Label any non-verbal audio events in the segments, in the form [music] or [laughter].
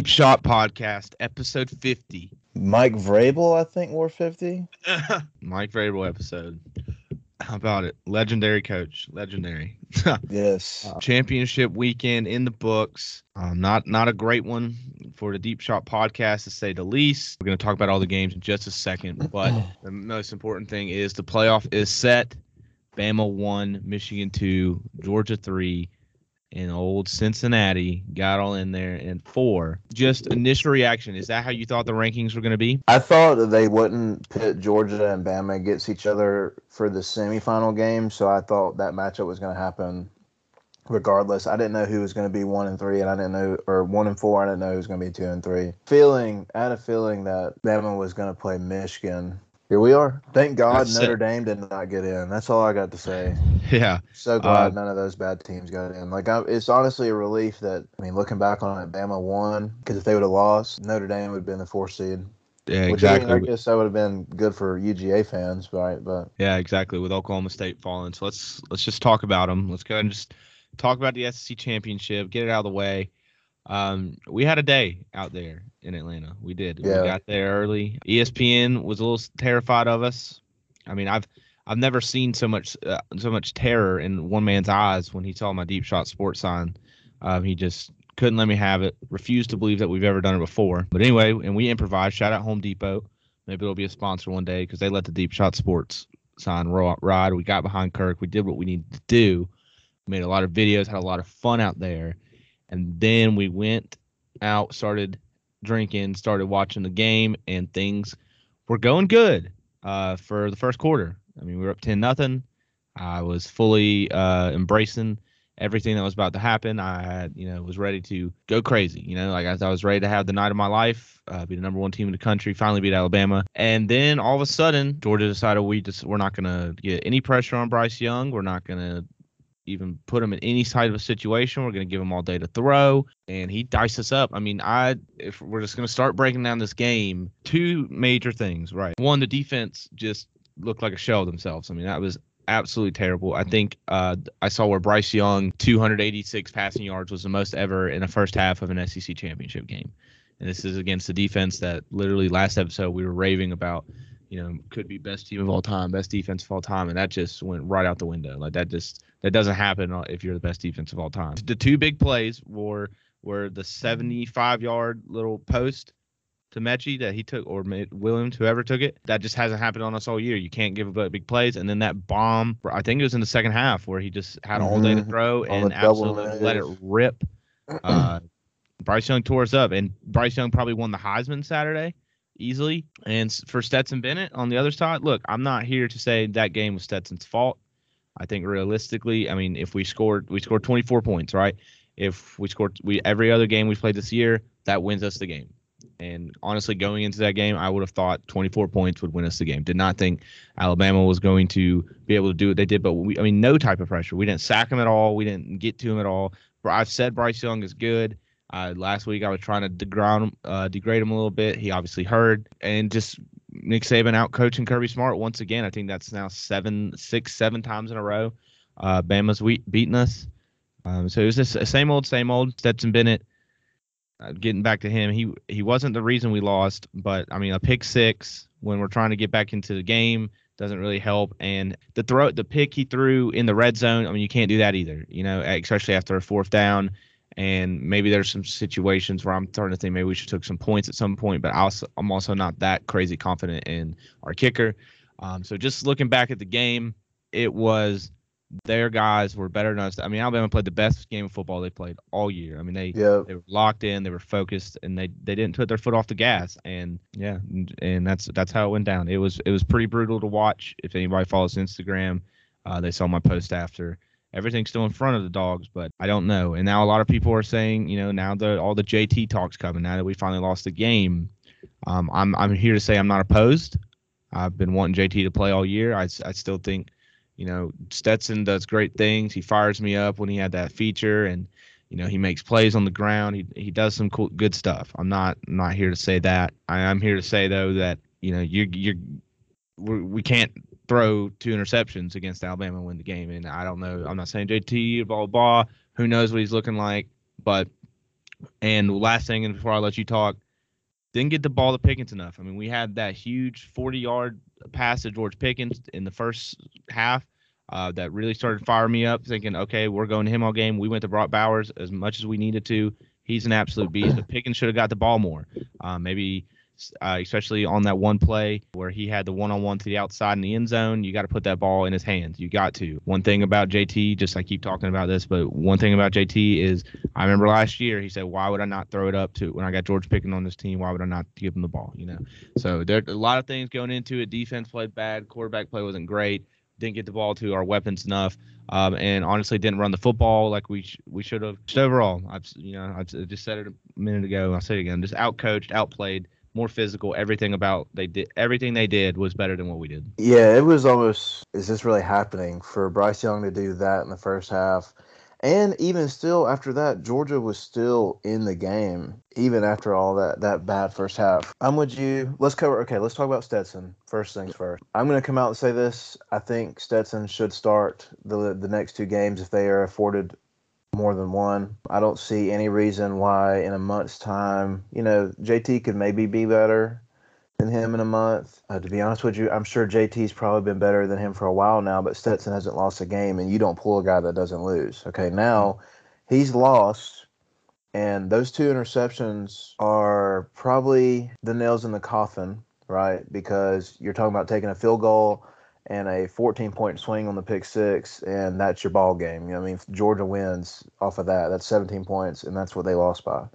Deep Shot Podcast, episode 50. Mike Vrabel, I think, wore 50. [laughs] Mike Vrabel episode. How about it? Legendary coach. Legendary. [laughs] yes. Uh, championship weekend in the books. Um, not not a great one for the Deep Shot podcast to say the least. We're going to talk about all the games in just a second, but [clears throat] the most important thing is the playoff is set. Bama 1, Michigan 2, Georgia 3, and old Cincinnati got all in there and four. Just initial reaction. Is that how you thought the rankings were going to be? I thought that they wouldn't pit Georgia and Bama against each other for the semifinal game, so I thought that matchup was going to happen regardless. I didn't know who was going to be one and three, and I didn't know, or one and four, I didn't know who was going to be two and three. Feeling, I had a feeling that Bama was going to play Michigan here we are. Thank God That's Notre it. Dame did not get in. That's all I got to say. [laughs] Yeah. So glad uh, none of those bad teams got in. Like, I, it's honestly a relief that, I mean, looking back on it, Bama won because if they would have lost, Notre Dame would have been the fourth seed. Yeah, exactly. I, mean, I guess that would have been good for UGA fans, right? But yeah, exactly. With Oklahoma State falling, so let's let's just talk about them. Let's go ahead and just talk about the SEC championship, get it out of the way. Um, we had a day out there in Atlanta. We did. Yeah. We got there early. ESPN was a little terrified of us. I mean, I've I've never seen so much uh, so much terror in one man's eyes when he saw my deep shot sports sign. Um, he just couldn't let me have it. Refused to believe that we've ever done it before. But anyway, and we improvised. Shout out Home Depot. Maybe it'll be a sponsor one day because they let the deep shot sports sign ride. We got behind Kirk. We did what we needed to do. made a lot of videos. Had a lot of fun out there and then we went out, started drinking, started watching the game, and things were going good uh, for the first quarter. I mean, we were up ten nothing. I was fully uh, embracing everything that was about to happen. I had, you know, was ready to go crazy. You know, like I, I was ready to have the night of my life, uh, be the number one team in the country, finally beat Alabama. And then all of a sudden, Georgia decided we just we're not going to get any pressure on Bryce Young. We're not going to even put him in any side of a situation. We're going to give him all day to throw, and he diced us up. I mean, I if we're just going to start breaking down this game, two major things, right? One, the defense just looked like a shell themselves. I mean, that was absolutely terrible. I think uh, I saw where Bryce Young 286 passing yards was the most ever in a first half of an SEC championship game. And this is against the defense that literally last episode we were raving about you know, could be best team of all time, best defense of all time, and that just went right out the window. Like that just that doesn't happen if you're the best defense of all time. The two big plays were were the 75 yard little post to Metchie that he took, or Williams, whoever took it. That just hasn't happened on us all year. You can't give up big plays. And then that bomb, I think it was in the second half where he just had all day to mm-hmm. throw and absolutely let it rip. Uh, Bryce Young tore us up, and Bryce Young probably won the Heisman Saturday easily. And for Stetson Bennett on the other side, look, I'm not here to say that game was Stetson's fault. I think realistically, I mean, if we scored, we scored 24 points, right? If we scored, we every other game we've played this year, that wins us the game. And honestly, going into that game, I would have thought 24 points would win us the game. Did not think Alabama was going to be able to do what they did, but we, I mean, no type of pressure. We didn't sack him at all. We didn't get to him at all. I've said Bryce Young is good. Uh, last week I was trying to degrade him, uh, degrade him a little bit. He obviously heard, and just Nick Saban out coaching Kirby Smart once again. I think that's now seven, six, seven times in a row. Uh, Bama's we- beating us. Um, so it was just same old, same old. Stetson Bennett. Uh, getting back to him, he he wasn't the reason we lost, but I mean a pick six when we're trying to get back into the game doesn't really help. And the throw, the pick he threw in the red zone, I mean you can't do that either. You know, especially after a fourth down and maybe there's some situations where I'm starting to think maybe we should took some points at some point, but also, I'm also not that crazy confident in our kicker. Um, so just looking back at the game, it was their guys were better than us. I mean, Alabama played the best game of football they played all year. I mean, they yep. they were locked in, they were focused, and they they didn't put their foot off the gas. And yeah, and, and that's that's how it went down. It was it was pretty brutal to watch. If anybody follows Instagram, uh, they saw my post after everything's still in front of the dogs, but I don't know. And now a lot of people are saying, you know, now the all the JT talks coming. Now that we finally lost the game, um, I'm I'm here to say I'm not opposed. I've been wanting JT to play all year. I, I still think, you know, Stetson does great things. He fires me up when he had that feature, and you know he makes plays on the ground. He he does some cool good stuff. I'm not I'm not here to say that. I am here to say though that you know you you're we, we can't throw two interceptions against Alabama and win the game. And I don't know. I'm not saying JT blah blah. blah. Who knows what he's looking like? But And last thing, and before I let you talk, didn't get the ball to Pickens enough. I mean, we had that huge 40 yard pass to George Pickens in the first half uh, that really started firing me up, thinking, okay, we're going to him all game. We went to Brock Bowers as much as we needed to. He's an absolute beast, but Pickens should have got the ball more. Uh, maybe uh, especially on that one play where he had the one on one to the outside in the end zone. You got to put that ball in his hands. You got to. One thing about JT, just I keep talking about this, but one thing about JT is I remember last year he said, "Why would I not throw it up to when I got George Pickens on this team? Why would I not give him the ball?" You know. So there a lot of things going into it. Defense played bad. Quarterback play wasn't great. Didn't get the ball to our weapons enough. Um, and honestly didn't run the football like we sh- we should have. Just overall, I've you know I just said it a minute ago. I'll say it again. Just outcoached, outplayed, more physical. Everything about they did, everything they did was better than what we did. Yeah, it was almost. Is this really happening for Bryce Young to do that in the first half? And even still, after that, Georgia was still in the game, even after all that that bad first half. I'm with you. Let's cover. Okay, let's talk about Stetson. First things first. I'm going to come out and say this. I think Stetson should start the the next two games if they are afforded more than one. I don't see any reason why in a month's time, you know, JT could maybe be better than him in a month. Uh, to be honest with you, I'm sure JT's probably been better than him for a while now, but Stetson hasn't lost a game, and you don't pull a guy that doesn't lose. Okay, now he's lost, and those two interceptions are probably the nails in the coffin, right? Because you're talking about taking a field goal and a 14 point swing on the pick six, and that's your ball game. You know, I mean, Georgia wins off of that. That's 17 points, and that's what they lost by,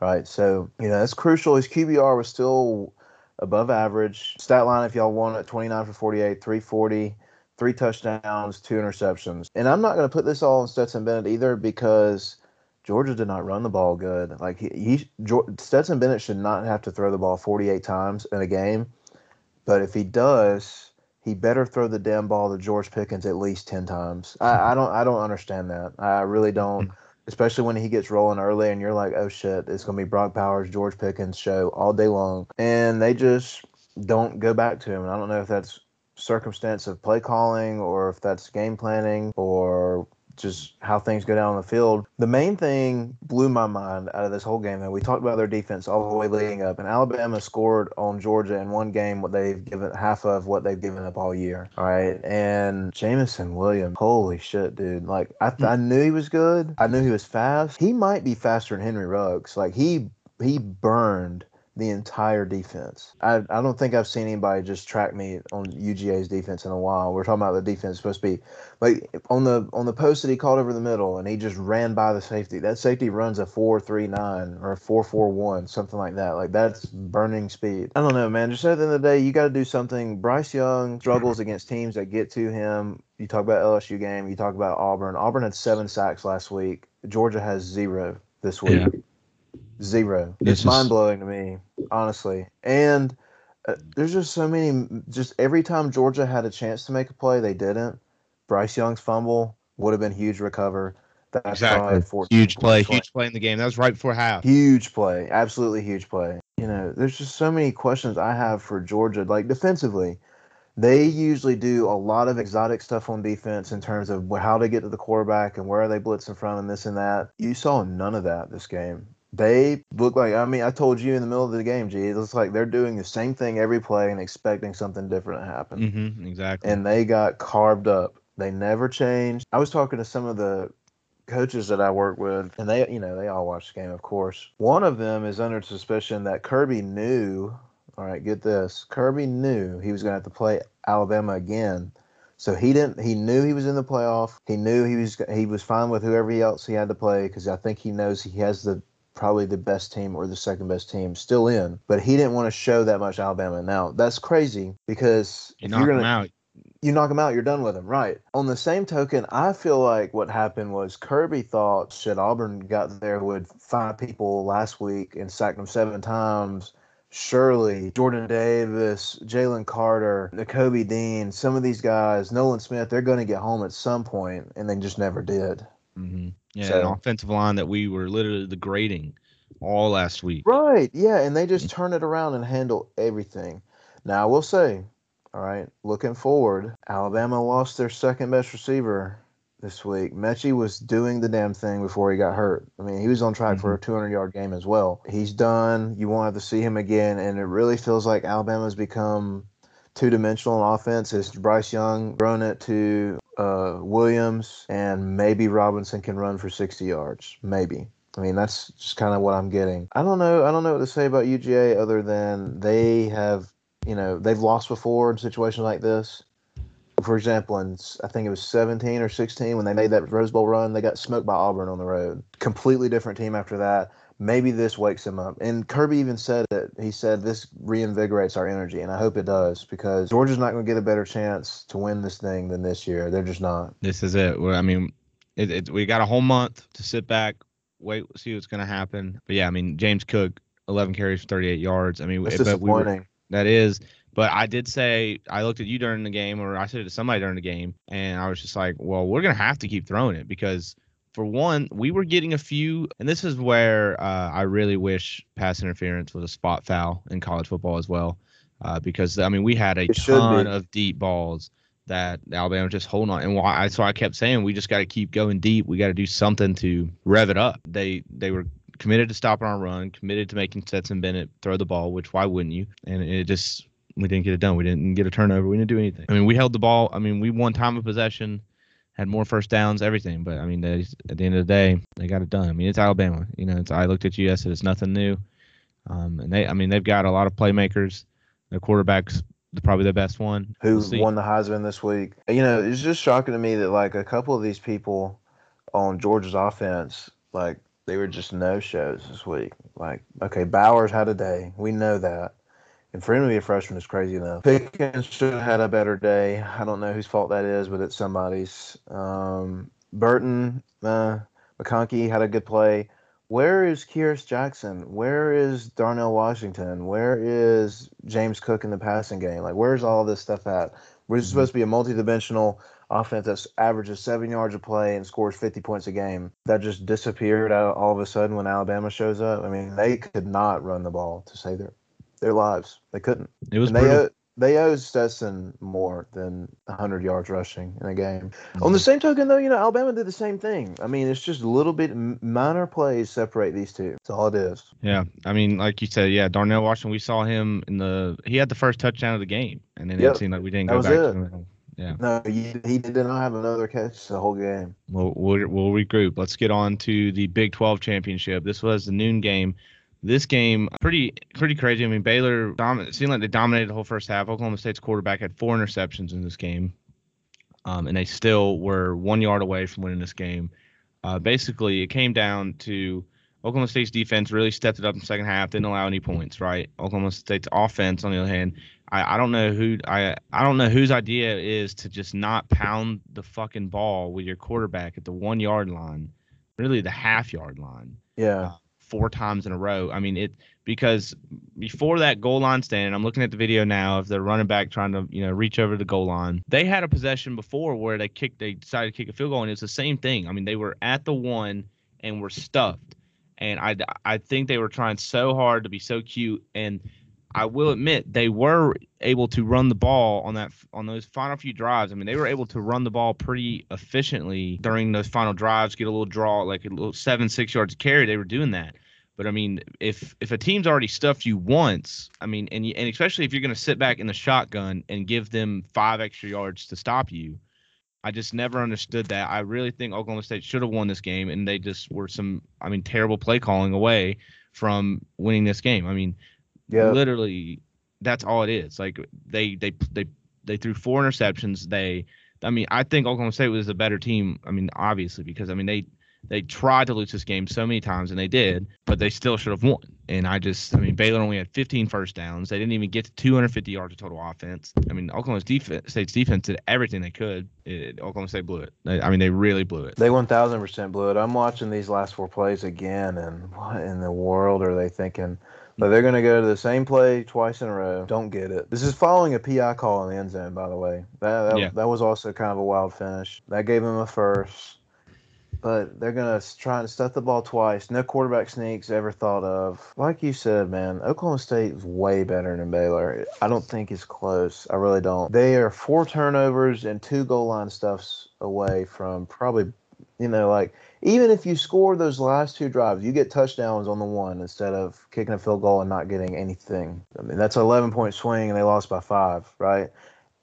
right? So, you know, that's crucial. His QBR was still above average. Stat line, if y'all want it, 29 for 48, 340, three touchdowns, two interceptions. And I'm not going to put this all on Stetson Bennett either because Georgia did not run the ball good. Like he, he Stetson Bennett should not have to throw the ball 48 times in a game, but if he does he better throw the damn ball to George Pickens at least ten times. I, I [laughs] don't I don't understand that. I really don't. [laughs] Especially when he gets rolling early and you're like, oh shit, it's gonna be Brock Bowers, George Pickens show all day long. And they just don't go back to him. And I don't know if that's circumstance of play calling or if that's game planning or just how things go down on the field. The main thing blew my mind out of this whole game, and we talked about their defense all the way leading up. And Alabama scored on Georgia in one game what they've given half of what they've given up all year. All right, and Jameson Williams, holy shit, dude! Like I, th- I knew he was good. I knew he was fast. He might be faster than Henry Ruggs. Like he he burned the entire defense. I, I don't think I've seen anybody just track me on UGA's defense in a while. We're talking about the defense supposed to be like on the on the post that he called over the middle and he just ran by the safety. That safety runs a four three nine or a four four one, something like that. Like that's burning speed. I don't know, man. Just at the end of the day, you gotta do something. Bryce Young struggles against teams that get to him. You talk about LSU game, you talk about Auburn. Auburn had seven sacks last week. Georgia has zero this week. Yeah. Zero. It's mind blowing to me, honestly. And uh, there's just so many. Just every time Georgia had a chance to make a play, they didn't. Bryce Young's fumble would have been huge recover. That's exactly. Huge play, huge play in the game. That was right before half. Huge play, absolutely huge play. You know, there's just so many questions I have for Georgia. Like defensively, they usually do a lot of exotic stuff on defense in terms of how to get to the quarterback and where are they blitzing from and this and that. You saw none of that this game they look like I mean I told you in the middle of the game, G. It looks like they're doing the same thing every play and expecting something different to happen. Mm-hmm, exactly. And they got carved up. They never changed. I was talking to some of the coaches that I work with, and they you know they all watch the game, of course. One of them is under suspicion that Kirby knew. All right, get this. Kirby knew he was going to have to play Alabama again. So he didn't. He knew he was in the playoff. He knew he was. He was fine with whoever else he had to play because I think he knows he has the probably the best team or the second best team still in, but he didn't want to show that much Alabama. Now that's crazy because you knock you're gonna, out. You knock him out, you're done with him, right? On the same token, I feel like what happened was Kirby thought shit. Auburn got there with five people last week and sacked them seven times. Surely, Jordan Davis, Jalen Carter, Nakobe Dean, some of these guys, Nolan Smith, they're going to get home at some point, and they just never did. Mm-hmm. Yeah, so, an offensive line that we were literally degrading all last week. Right. Yeah, and they just turn it around and handle everything. Now I will say, all right, looking forward, Alabama lost their second best receiver this week. Metchie was doing the damn thing before he got hurt. I mean, he was on track mm-hmm. for a 200 yard game as well. He's done. You won't have to see him again, and it really feels like Alabama's become two dimensional on offense. Is Bryce Young thrown it to uh, Williams, and maybe Robinson can run for 60 yards. Maybe. I mean, that's just kind of what I'm getting. I don't know. I don't know what to say about UGA other than they have, you know, they've lost before in situations like this for example, in I think it was 17 or 16 when they made that Rose Bowl run, they got smoked by Auburn on the road. Completely different team after that. Maybe this wakes him up. And Kirby even said it. He said this reinvigorates our energy, and I hope it does because Georgia's not going to get a better chance to win this thing than this year. They're just not. This is it. I mean, it, it, we got a whole month to sit back, wait, see what's going to happen. But yeah, I mean, James Cook, 11 carries, 38 yards. I mean, That's disappointing. We were, that is. But I did say I looked at you during the game, or I said it to somebody during the game, and I was just like, "Well, we're gonna have to keep throwing it because, for one, we were getting a few, and this is where uh, I really wish pass interference was a spot foul in college football as well, uh, because I mean we had a ton of deep balls that Alabama just holding on, and why? I So I kept saying we just got to keep going deep. We got to do something to rev it up. They they were committed to stopping our run, committed to making Stetson Bennett throw the ball, which why wouldn't you? And it just we didn't get it done. We didn't get a turnover. We didn't do anything. I mean, we held the ball. I mean, we won time of possession, had more first downs, everything. But I mean, they, at the end of the day, they got it done. I mean, it's Alabama. You know, it's, I looked at you. I said it's nothing new. Um, and they, I mean, they've got a lot of playmakers. Their quarterback's probably the best one. Who we'll won the Heisman this week? You know, it's just shocking to me that like a couple of these people on Georgia's offense, like they were just no shows this week. Like, okay, Bowers had a day. We know that. And for him to be a freshman is crazy enough. Pickens should have had a better day. I don't know whose fault that is, but it's somebody's. Um, Burton, uh, McConkey had a good play. Where is Kearis Jackson? Where is Darnell Washington? Where is James Cook in the passing game? Like, where's all this stuff at? We're mm-hmm. supposed to be a multi-dimensional offense that averages seven yards a play and scores 50 points a game. That just disappeared all of a sudden when Alabama shows up. I mean, they could not run the ball to save their their lives. They couldn't. It was and they owe, they owe Stetson more than 100 yards rushing in a game. Mm-hmm. On the same token, though, you know Alabama did the same thing. I mean, it's just a little bit minor plays separate these two. That's all it is. Yeah, I mean, like you said, yeah, Darnell Washington. We saw him in the. He had the first touchdown of the game, and then yep. it seemed like we didn't go back it. to him. Yeah. No, he, he did not have another catch the whole game. Well, we'll, we'll regroup. Let's get on to the Big 12 championship. This was the noon game this game pretty pretty crazy. I mean, Baylor seemed like they dominated the whole first half. Oklahoma State's quarterback had four interceptions in this game, um, and they still were one yard away from winning this game. Uh, basically, it came down to Oklahoma State's defense really stepped it up in the second half, didn't allow any points. Right, Oklahoma State's offense, on the other hand, I, I don't know who I I don't know whose idea is to just not pound the fucking ball with your quarterback at the one yard line, really the half yard line. Yeah. Uh, four times in a row. I mean, it because before that goal line stand, I'm looking at the video now of the running back trying to you know reach over the goal line. They had a possession before where they kicked, they decided to kick a field goal, and it's the same thing. I mean, they were at the one and were stuffed, and I I think they were trying so hard to be so cute and. I will admit they were able to run the ball on that on those final few drives. I mean, they were able to run the ball pretty efficiently during those final drives, get a little draw, like a little seven, six yards carry. They were doing that. But I mean, if if a team's already stuffed you once, I mean, and you, and especially if you're going to sit back in the shotgun and give them five extra yards to stop you, I just never understood that. I really think Oklahoma State should have won this game, and they just were some, I mean, terrible play calling away from winning this game. I mean, yeah. literally, that's all it is. Like they they they they threw four interceptions. They, I mean, I think Oklahoma State was a better team. I mean, obviously, because I mean they they tried to lose this game so many times, and they did, but they still should have won. And I just, I mean, Baylor only had 15 first downs. They didn't even get to 250 yards of total offense. I mean, Oklahoma defense, State's defense did everything they could. It, Oklahoma State blew it. They, I mean, they really blew it. They 1,000% blew it. I'm watching these last four plays again, and what in the world are they thinking? But they're going to go to the same play twice in a row. Don't get it. This is following a PI call in the end zone, by the way. That that, yeah. that was also kind of a wild finish. That gave them a first but they're gonna try and stuff the ball twice. No quarterback sneaks ever thought of. Like you said, man, Oklahoma State is way better than Baylor. I don't think it's close. I really don't. They are four turnovers and two goal line stuffs away from probably, you know, like even if you score those last two drives, you get touchdowns on the one instead of kicking a field goal and not getting anything. I mean, that's an 11 point swing and they lost by five, right?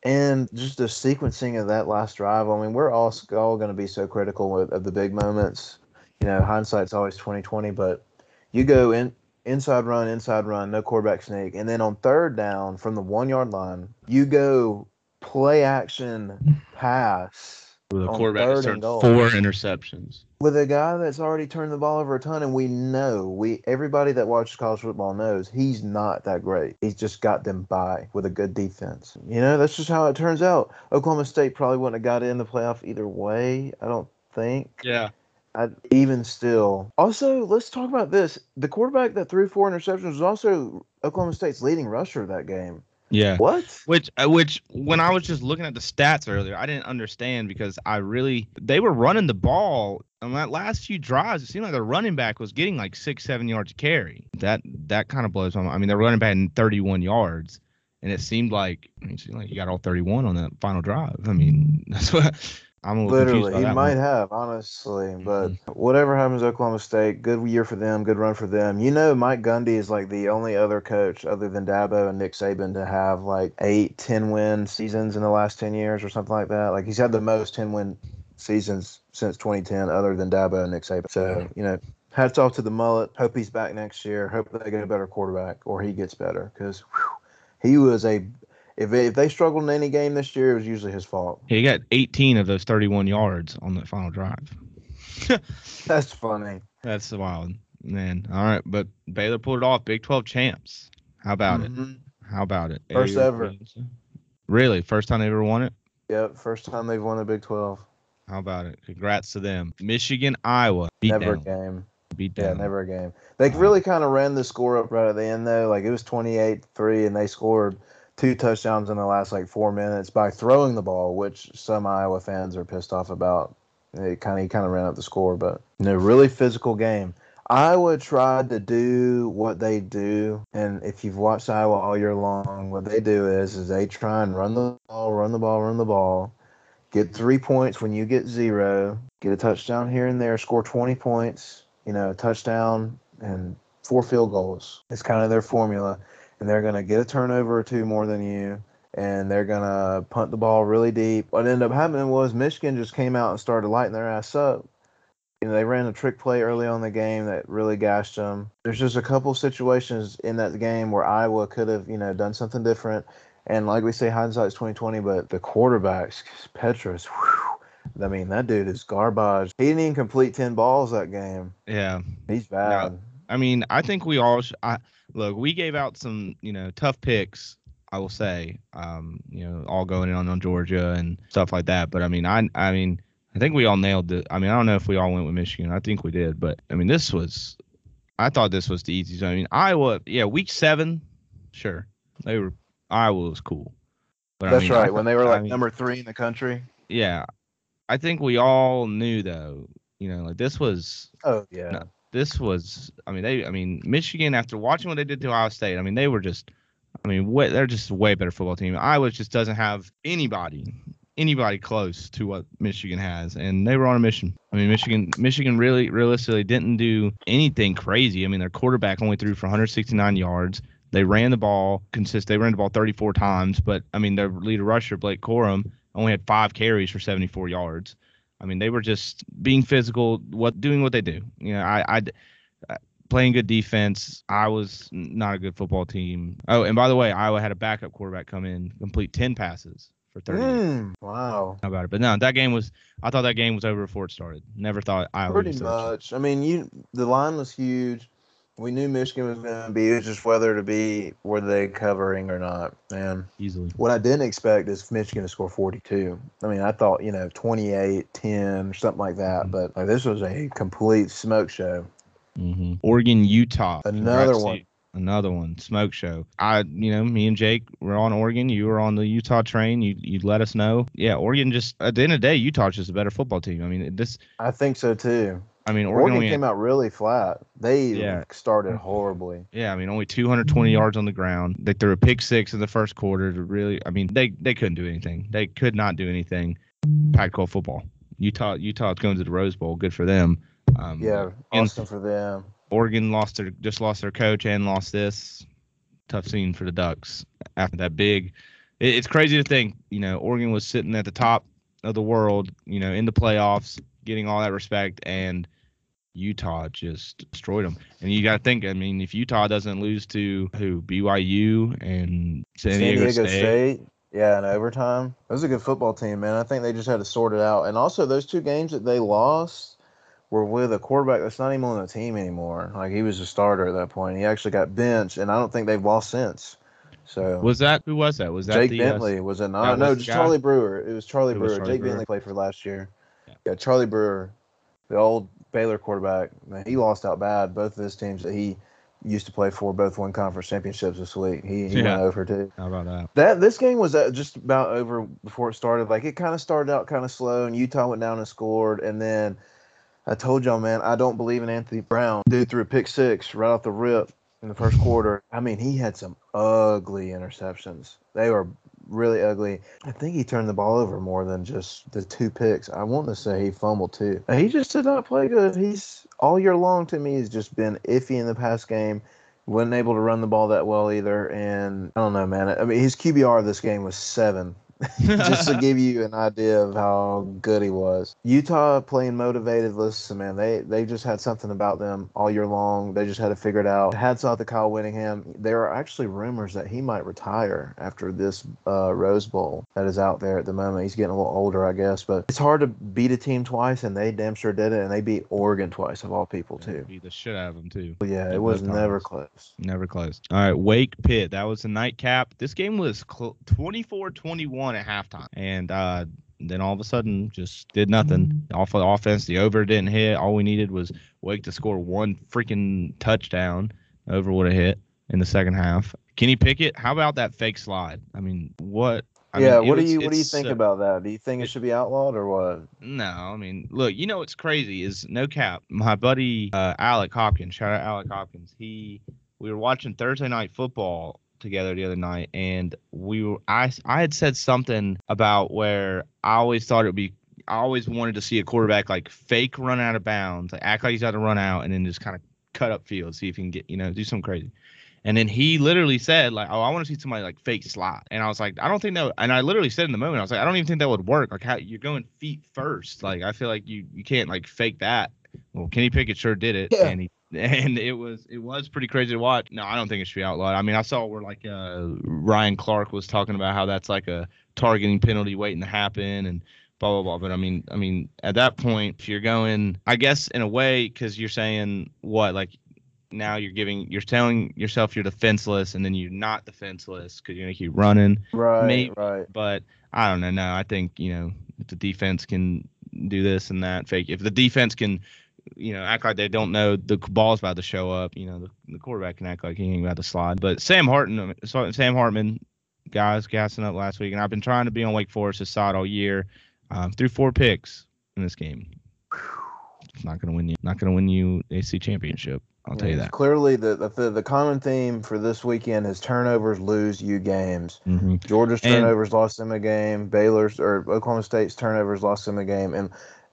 And just the sequencing of that last drive. I mean, we're all all going to be so critical of, of the big moments. You know, hindsight's always 2020, but you go in inside run, inside run, no quarterback sneak, and then on third down from the one yard line, you go play action pass. With a quarterback that turned four interceptions. With a guy that's already turned the ball over a ton, and we know we everybody that watches college football knows he's not that great. He's just got them by with a good defense. You know, that's just how it turns out. Oklahoma State probably wouldn't have got in the playoff either way. I don't think. Yeah. I, even still. Also, let's talk about this. The quarterback that threw four interceptions was also Oklahoma State's leading rusher that game. Yeah. What? Which uh, which when I was just looking at the stats earlier, I didn't understand because I really they were running the ball on that last few drives. It seemed like the running back was getting like six seven yards carry. That that kind of blows my mind. I mean, they're running back in 31 yards, and it seemed like I mean, it seemed like you got all 31 on that final drive. I mean, [laughs] that's what I'm literally he might one. have honestly, but mm-hmm. whatever happens, Oklahoma State, good year for them, good run for them. You know, Mike Gundy is like the only other coach other than Dabo and Nick Saban to have like eight, ten win seasons in the last ten years or something like that. Like he's had the most ten win seasons since 2010, other than Dabo and Nick Saban. So you know, hats off to the mullet. Hope he's back next year. Hope they get a better quarterback or he gets better because he was a if if they struggled in any game this year, it was usually his fault. He got 18 of those 31 yards on that final drive. [laughs] That's funny. That's wild, man. All right, but Baylor pulled it off. Big 12 champs. How about mm-hmm. it? How about it? First ever. Really? First time they ever won it? Yep, first time they've won a Big 12. How about it? Congrats to them. Michigan, Iowa. Beat never down. a game. Beat down. Yeah, never a game. They wow. really kind of ran the score up right at the end, though. Like it was 28 3, and they scored two touchdowns in the last like four minutes by throwing the ball, which some Iowa fans are pissed off about. It kind of he kind of ran up the score, but you know, really physical game. Iowa tried to do what they do, and if you've watched Iowa all year long, what they do is is they try and run the ball, run the ball, run the ball, get three points when you get zero, get a touchdown here and there, score twenty points, you know, touchdown and four field goals. It's kind of their formula and they're going to get a turnover or two more than you, and they're going to punt the ball really deep. What ended up happening was Michigan just came out and started lighting their ass up. You know, they ran a trick play early on the game that really gashed them. There's just a couple situations in that game where Iowa could have, you know, done something different. And like we say, hindsight's 2020, but the quarterbacks, Petras, whew, I mean, that dude is garbage. He didn't even complete 10 balls that game. Yeah. He's bad. No, I mean, I think we all, sh- I, look, we gave out some, you know, tough picks. I will say, um, you know, all going in on, on Georgia and stuff like that. But I mean, I, I mean, I think we all nailed it. I mean, I don't know if we all went with Michigan. I think we did, but I mean, this was, I thought this was the easiest. I mean, Iowa, yeah, week seven, sure, they were Iowa was cool. But That's I mean, right. when they were like I mean, number three in the country. Yeah, I think we all knew though. You know, like this was. Oh yeah this was I mean they I mean Michigan after watching what they did to Ohio State I mean they were just I mean way, they're just a way better football team. Iowa just doesn't have anybody anybody close to what Michigan has and they were on a mission. I mean Michigan Michigan really realistically didn't do anything crazy. I mean their quarterback only threw for 169 yards. They ran the ball consist they ran the ball 34 times, but I mean their leader rusher Blake Corum only had 5 carries for 74 yards. I mean, they were just being physical, what doing what they do. You know, I, I uh, playing good defense. I was not a good football team. Oh, and by the way, Iowa had a backup quarterback come in, complete ten passes for thirty. Mm, wow. How about it? But no, that game was. I thought that game was over before it started. Never thought Iowa. Pretty much. I mean, you the line was huge we knew Michigan was going to be. It was just whether to be were they covering or not. Man, easily. What I didn't expect is Michigan to score 42. I mean, I thought you know 28, 10, or something like that. Mm-hmm. But like, this was a complete smoke show. Mm-hmm. Oregon, Utah. Another Congrats one. Another one, smoke show. I, you know, me and Jake were on Oregon. You were on the Utah train. You you let us know. Yeah, Oregon just at the end of the day, Utah's just a better football team. I mean, this. I think so too. I mean, Oregon, Oregon came out really flat. They yeah. started horribly. Yeah, I mean, only 220 yards on the ground. They threw a pick six in the first quarter to really. I mean, they they couldn't do anything. They could not do anything. Pac-12 football. Utah Utah's going to the Rose Bowl. Good for them. Um, yeah, awesome for them. Oregon lost their just lost their coach and lost this. Tough scene for the Ducks after that big. It, it's crazy to think, you know, Oregon was sitting at the top of the world, you know, in the playoffs, getting all that respect, and Utah just destroyed them. And you got to think, I mean, if Utah doesn't lose to who BYU and San, San Diego, Diego State, State, yeah, in overtime, it was a good football team, man. I think they just had to sort it out. And also, those two games that they lost were with a quarterback that's not even on the team anymore. Like he was a starter at that point. He actually got benched, and I don't think they've lost since. So was that who was that? Was that Jake the, uh, Bentley? Uh, was it not? No, just Charlie Brewer. It was Charlie it Brewer. Was Charlie Jake Brewer. Bentley played for last year. Yeah. yeah, Charlie Brewer, the old Baylor quarterback, man, he lost out bad. Both of his teams that he used to play for both won conference championships this week. He, he yeah. went over too. How about that? That this game was uh, just about over before it started. Like it kind of started out kind of slow, and Utah went down and scored, and then I told y'all, man, I don't believe in Anthony Brown. Dude threw a pick six right off the rip in the first quarter. I mean, he had some ugly interceptions. They were really ugly. I think he turned the ball over more than just the two picks. I want to say he fumbled too. He just did not play good. He's all year long to me. He's just been iffy in the past game. wasn't able to run the ball that well either. And I don't know, man. I mean, his QBR this game was seven. Just to [laughs] give you an idea of how good he was. Utah playing motivated. Listen, man, they they just had something about them all year long. They just had to figure it out. Hats off to Kyle Whittingham. There are actually rumors that he might retire after this uh, Rose Bowl that is out there at the moment. He's getting a little older, I guess, but it's hard to beat a team twice, and they damn sure did it. And they beat Oregon twice, of all people, too. Beat the shit out of them too. But yeah, it was never close. Never close. All right, Wake Pitt. That was the nightcap. This game was 24-21 at halftime, and uh, then all of a sudden just did nothing. Off of the offense, the over didn't hit. All we needed was Wake to score one freaking touchdown. Over would have hit in the second half. Kenny Pickett, how about that fake slide? I mean, what? I yeah, mean, what do you what do you think about that? Do you think it should be outlawed or what? No, I mean, look, you know what's crazy is no cap. My buddy uh, Alec Hopkins, shout out Alec Hopkins. He we were watching Thursday night football together the other night, and we were I I had said something about where I always thought it would be. I always wanted to see a quarterback like fake run out of bounds, like act like he's got to run out, and then just kind of cut up field, see if he can get you know do something crazy. And then he literally said, like, oh, I want to see somebody like fake slot. And I was like, I don't think that. And I literally said in the moment, I was like, I don't even think that would work. Like, how you're going feet first. Like, I feel like you you can't like fake that. Well, Kenny Pickett sure did it, yeah. and he [laughs] and it was it was pretty crazy to watch. No, I don't think it should be outlawed. I mean, I saw where like uh, Ryan Clark was talking about how that's like a targeting penalty waiting to happen and blah blah blah. But I mean, I mean, at that point, if you're going, I guess in a way, because you're saying what like now you're giving you're telling yourself you're defenseless and then you're not defenseless because you're gonna keep running. Right. Maybe, right. But I don't know. No, I think you know if the defense can do this and that fake. If the defense can you know, act like they don't know the ball's about to show up. You know, the, the quarterback can act like he ain't about to slide. But Sam Hartman, Sam Hartman, guys gassing up last week, and I've been trying to be on Wake Forest's side all year. Um, threw four picks in this game. It's not gonna win you. Not gonna win you AC championship. I'll yeah, tell you that. Clearly, the, the the common theme for this weekend is turnovers lose you games. Mm-hmm. Georgia's turnovers and, lost them a game. Baylor's or Oklahoma State's turnovers lost them a game, and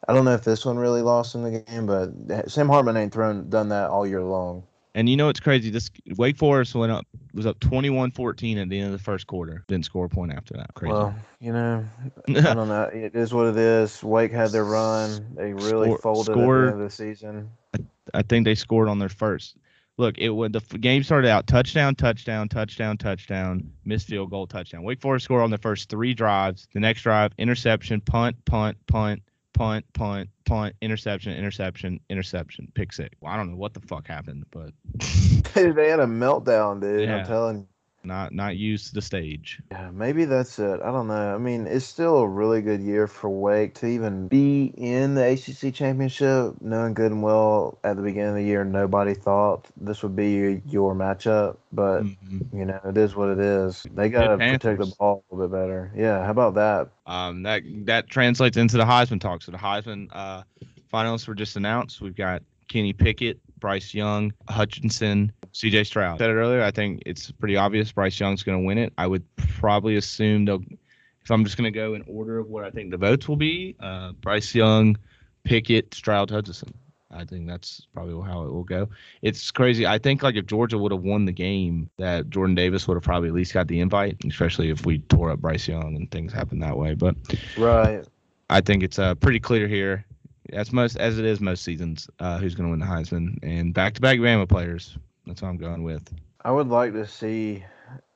I don't know if this one really lost in the game, but Sam Hartman ain't thrown done that all year long. And you know it's crazy. This Wake Forest went up was up 21-14 at the end of the first quarter. Didn't score a point after that. Crazy. Well, you know, [laughs] I don't know. It is what it is. Wake had their run. They really Score, folded scored, at the end of the season. I, I think they scored on their first. Look, it when the game started out touchdown, touchdown, touchdown, touchdown, missed field goal, touchdown. Wake Forest scored on the first three drives. The next drive, interception, punt, punt, punt, punt, punt, punt, interception, interception, interception, pick six. Well, I don't know what the fuck happened, but [laughs] they had a meltdown, dude. Yeah. I'm telling you. Not not used to the stage. Yeah, maybe that's it. I don't know. I mean, it's still a really good year for Wake to even be in the ACC championship, knowing good and well at the beginning of the year nobody thought this would be your matchup, but mm-hmm. you know it is what it is. They got to protect the ball a little bit better. Yeah, how about that? Um, that that translates into the Heisman talk. So the Heisman uh, finalists were just announced. We've got Kenny Pickett, Bryce Young, Hutchinson, CJ Stroud. I said it earlier. I think it's pretty obvious Bryce Young's going to win it. I would probably assume they'll. If I'm just going to go in order of what I think the votes will be, uh, Bryce Young, Pickett, Stroud, Hutchinson. I think that's probably how it will go. It's crazy. I think like if Georgia would have won the game, that Jordan Davis would have probably at least got the invite, especially if we tore up Bryce Young and things happened that way. But right, I think it's uh, pretty clear here as most as it is most seasons, uh, who's going to win the Heisman and back-to-back Bama players. That's what I'm going with. I would like to see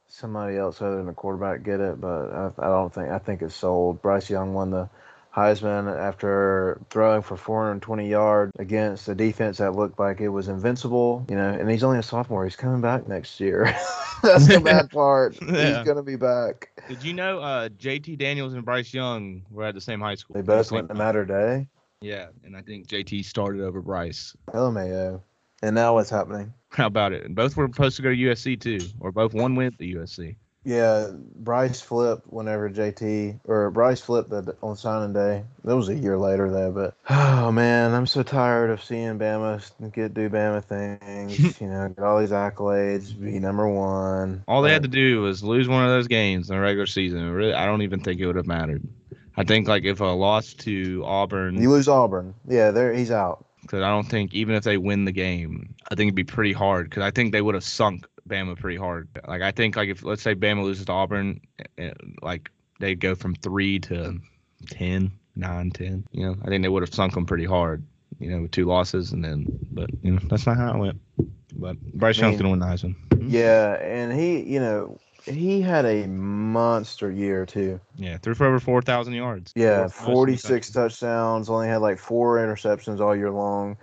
somebody else other than a quarterback get it, but I, I don't think I think it's sold. Bryce Young won the Heisman after throwing for 420 yards against a defense that looked like it was invincible. You know, and he's only a sophomore. He's coming back next year. [laughs] That's the bad [laughs] part. [laughs] yeah. He's gonna be back. Did you know uh, J.T. Daniels and Bryce Young were at the same high school? They both went to Mater Dei. Yeah, and I think JT started over Bryce. LMAO. And now what's happening? How about it? And both were supposed to go to USC too, or both one went to USC. Yeah, Bryce flipped whenever JT or Bryce flipped the, on signing day. That was a year later though, but [sighs] oh man, I'm so tired of seeing Bama get do Bama things. [laughs] you know, get all these accolades, be number one. All they had to do was lose one of those games in the regular season. Really, I don't even think it would have mattered. I think like if a loss to Auburn, you lose Auburn, yeah, there he's out. Because I don't think even if they win the game, I think it'd be pretty hard. Because I think they would have sunk Bama pretty hard. Like I think like if let's say Bama loses to Auburn, eh, like they'd go from three to 10, 9, 10. You know, I think they would have sunk them pretty hard. You know, with two losses and then, but you know, that's not how it went. But Bryce Young's gonna win the Heisman. Yeah, and he, you know, he had a monster year too. Yeah, threw for over four thousand yards. Yeah, forty six touchdowns. Only had like four interceptions all year long,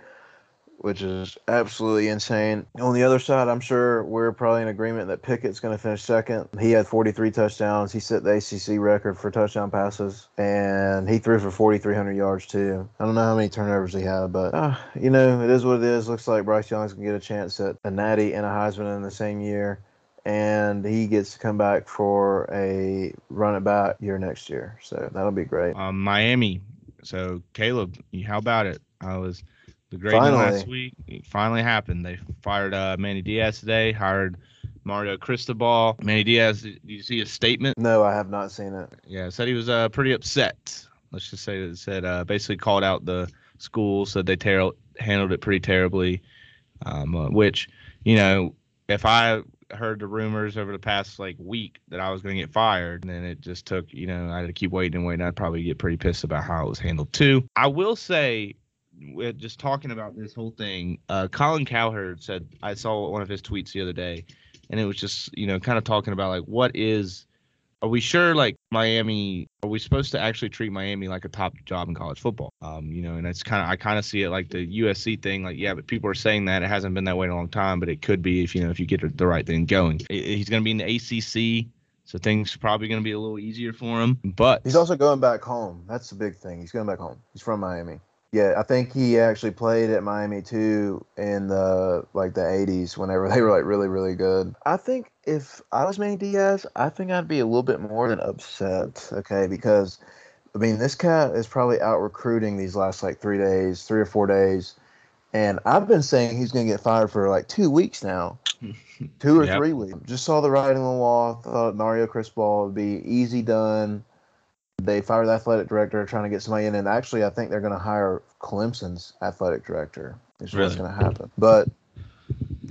which is absolutely insane. On the other side, I'm sure we're probably in agreement that Pickett's going to finish second. He had forty three touchdowns. He set the ACC record for touchdown passes, and he threw for forty three hundred yards too. I don't know how many turnovers he had, but uh, you know it is what it is. Looks like Bryce Young's going to get a chance at a Natty and a Heisman in the same year and he gets to come back for a run it back year next year. So that'll be great. Um, Miami. So Caleb, how about it? I was the great last week. It finally happened. They fired uh, Manny Diaz today. Hired Mario Cristobal. Manny Diaz. Did you see his statement? No, I have not seen it. Yeah, said he was uh, pretty upset. Let's just say that said uh, basically called out the school. Said they ter- handled it pretty terribly. Um, uh, which you know, if I heard the rumors over the past like week that I was going to get fired, and then it just took, you know, I had to keep waiting and waiting. I'd probably get pretty pissed about how it was handled too. I will say, just talking about this whole thing, uh, Colin Cowherd said I saw one of his tweets the other day, and it was just, you know, kind of talking about like what is are we sure like Miami are we supposed to actually treat Miami like a top job in college football? Um, you know, and it's kind of I kind of see it like the USC thing, like yeah, but people are saying that it hasn't been that way in a long time, but it could be if you know if you get the right thing going. He's going to be in the ACC. So things are probably going to be a little easier for him, but he's also going back home. That's the big thing. He's going back home. He's from Miami. Yeah, I think he actually played at Miami too in the like the 80s whenever [laughs] they were like really really good. I think if I was Manny Diaz, I think I'd be a little bit more than upset, okay, because I mean, this cat is probably out recruiting these last like 3 days, 3 or 4 days. And I've been saying he's going to get fired for like 2 weeks now. [laughs] 2 or yep. 3 weeks. Just saw the writing on the wall, thought Mario Cristobal would be easy done they fired the athletic director, trying to get somebody in, and actually, I think they're going to hire Clemson's athletic director. Is really? what's going to happen. But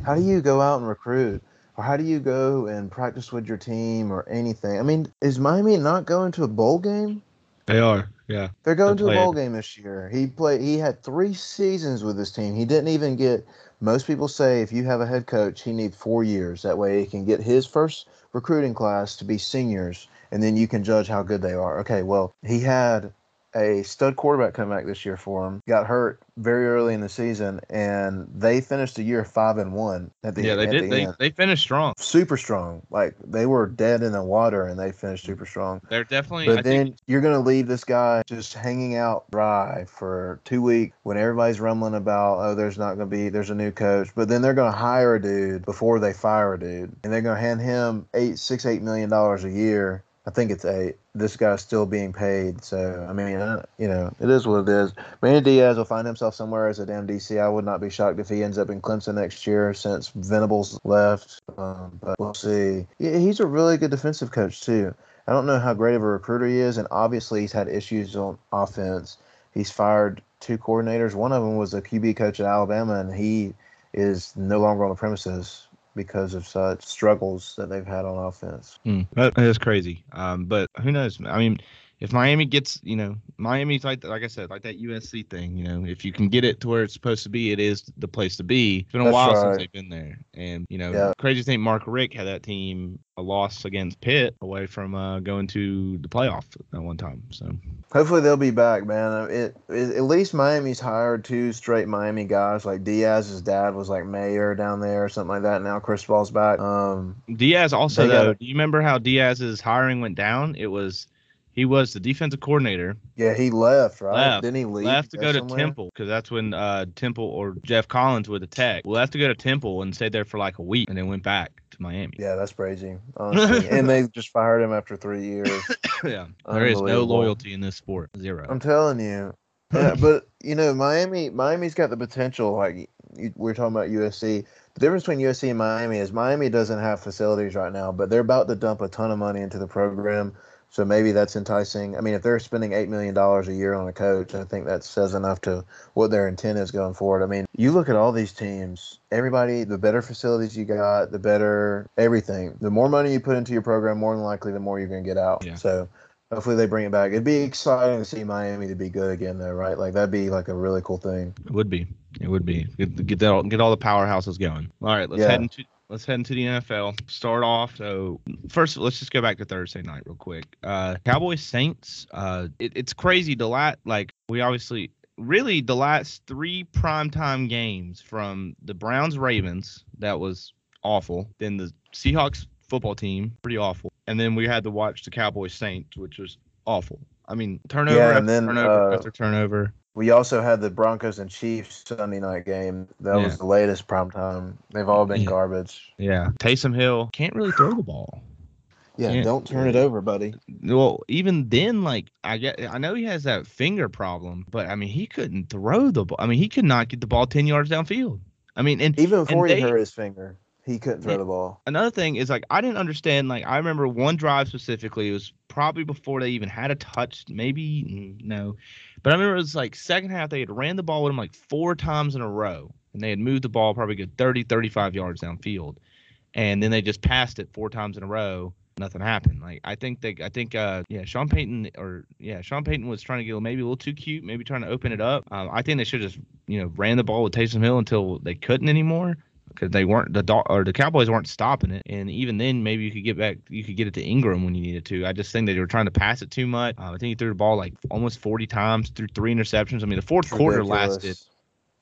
how do you go out and recruit, or how do you go and practice with your team, or anything? I mean, is Miami not going to a bowl game? They are. Yeah. They're going to a bowl game this year. He played. He had three seasons with this team. He didn't even get. Most people say if you have a head coach, he needs four years. That way, he can get his first recruiting class to be seniors and then you can judge how good they are. Okay, well, he had a stud quarterback come back this year for him. Got hurt very early in the season, and they finished the year five and one at the yeah they did. the they, they finished strong. Super strong. Like they were dead in the water and they finished mm-hmm. super strong. They're definitely but I then think... you're gonna leave this guy just hanging out dry for two weeks when everybody's rumbling about oh there's not gonna be there's a new coach. But then they're gonna hire a dude before they fire a dude and they're gonna hand him eight six eight million dollars a year I think it's eight. This guy's still being paid, so I mean, uh, you know, it is what it is. Manny Diaz will find himself somewhere as a damn DC. I would not be shocked if he ends up in Clemson next year, since Venables left. Um, but we'll see. He's a really good defensive coach too. I don't know how great of a recruiter he is, and obviously he's had issues on offense. He's fired two coordinators. One of them was a QB coach at Alabama, and he is no longer on the premises because of such struggles that they've had on offense. Mm, that is crazy. Um, but who knows? I mean, if Miami gets, you know, Miami's like like I said, like that USC thing. You know, if you can get it to where it's supposed to be, it is the place to be. It's been a That's while right. since they've been there, and you know, yeah. crazy thing. Mark Richt had that team a loss against Pitt away from uh, going to the playoff at one time. So hopefully they'll be back, man. It, it, at least Miami's hired two straight Miami guys. Like Diaz's dad was like mayor down there or something like that. Now Cristobal's back. Um, Diaz also though. do you remember how Diaz's hiring went down? It was he was the defensive coordinator. Yeah, he left, right? Left. Didn't he leave? Left to go to Temple because that's when uh, Temple or Jeff Collins would attack. Left to go to Temple and stayed there for like a week and then went back to Miami. Yeah, that's crazy, [laughs] and they just fired him after three years. [coughs] yeah, there is no loyalty in this sport. Zero. I'm telling you. Yeah, [coughs] but you know, Miami, Miami's got the potential. Like we're talking about USC. The difference between USC and Miami is Miami doesn't have facilities right now, but they're about to dump a ton of money into the program so maybe that's enticing. I mean, if they're spending eight million dollars a year on a coach, I think that says enough to what their intent is going forward. I mean, you look at all these teams. Everybody, the better facilities you got, the better everything. The more money you put into your program, more than likely, the more you're going to get out. Yeah. So hopefully they bring it back. It'd be exciting to see Miami to be good again, though, right? Like that'd be like a really cool thing. It would be. It would be. Get, get that. Get all the powerhouses going. All right, let's yeah. head into let's head into the NFL. Start off. So first, let's just go back to Thursday night real quick. Uh, Cowboys Saints. Uh, it, it's crazy. The lat like we obviously really the last three primetime games from the Browns Ravens that was awful. Then the Seahawks football team pretty awful, and then we had to watch the Cowboys Saints, which was awful. I mean, turnover yeah, and then, turnover uh, after turnover. We also had the Broncos and Chiefs Sunday night game. That yeah. was the latest prime time. They've all been yeah. garbage. Yeah. Taysom Hill can't really throw the ball. Yeah, can't, don't turn it over, buddy. Well, even then, like I get, I know he has that finger problem, but I mean, he couldn't throw the ball. I mean, he could not get the ball ten yards downfield. I mean, and even before and he they, hurt his finger, he couldn't throw the ball. Another thing is like I didn't understand. Like I remember one drive specifically. It was probably before they even had a touch. Maybe no, but I remember it was like second half they had ran the ball with him like four times in a row, and they had moved the ball probably good 30, 35 yards downfield, and then they just passed it four times in a row. Nothing happened. Like I think they, I think, uh, yeah, Sean Payton or yeah, Sean Payton was trying to get maybe a little too cute, maybe trying to open it up. Um, I think they should just, you know, ran the ball with Taysom Hill until they couldn't anymore because they weren't the or the Cowboys weren't stopping it. And even then, maybe you could get back, you could get it to Ingram when you needed to. I just think that they were trying to pass it too much. Uh, I think he threw the ball like almost 40 times, threw three interceptions. I mean, the fourth quarter lasted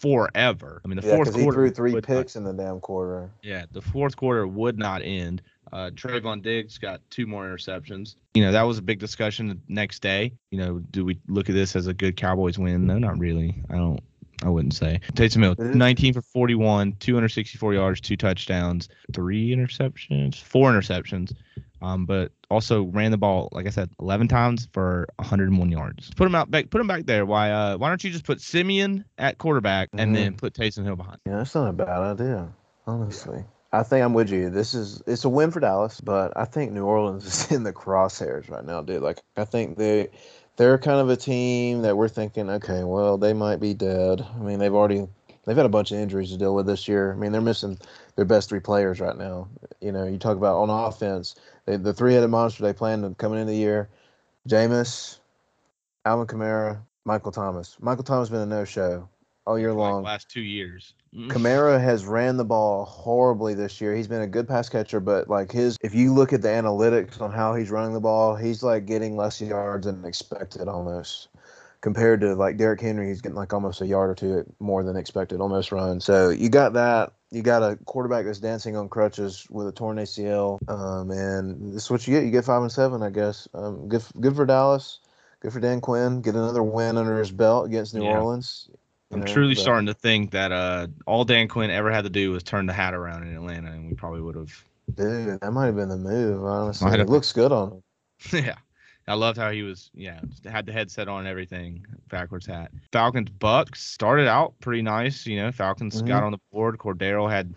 forever. I mean, the yeah, fourth quarter he threw three picks not, in the damn quarter. Yeah, the fourth quarter would not end. Uh, Trevon Diggs got two more interceptions. You know, that was a big discussion the next day. You know, do we look at this as a good Cowboys win? No, not really. I don't. I wouldn't say. Taysom Hill, 19 for 41, 264 yards, two touchdowns, three interceptions, four interceptions. Um, but also ran the ball, like I said, 11 times for 101 yards. Put him out back. Put him back there. Why? Uh, why don't you just put Siemian at quarterback and mm-hmm. then put Taysom Hill behind? Yeah, that's not a bad idea, honestly. I think I'm with you. This is it's a win for Dallas, but I think New Orleans [laughs] is in the crosshairs right now, dude. Like I think they they're kind of a team that we're thinking, okay, well, they might be dead. I mean, they've already they've had a bunch of injuries to deal with this year. I mean, they're missing their best three players right now. You know, you talk about on offense, they, the three-headed monster they planned on coming into the year: Jameis, Alvin Kamara, Michael Thomas. Michael Thomas been a no-show all year long. last two years. Mm-hmm. Kamara has ran the ball horribly this year. He's been a good pass catcher, but like his, if you look at the analytics on how he's running the ball, he's like getting less yards than expected almost. compared to like Derrick Henry, he's getting like almost a yard or two more than expected, almost run. So you got that. You got a quarterback that's dancing on crutches with a torn ACL, um, and this is what you get. You get five and seven, I guess. Um, good, good for Dallas. Good for Dan Quinn. Get another win under his belt against New yeah. Orleans. I'm know, truly but, starting to think that uh, all Dan Quinn ever had to do was turn the hat around in Atlanta, and we probably would have. Dude, that might have been the move. Honestly, it looks good on him. [laughs] yeah, I loved how he was. Yeah, had the headset on and everything, backwards hat. Falcons Bucks started out pretty nice. You know, Falcons mm-hmm. got on the board. Cordarrelle had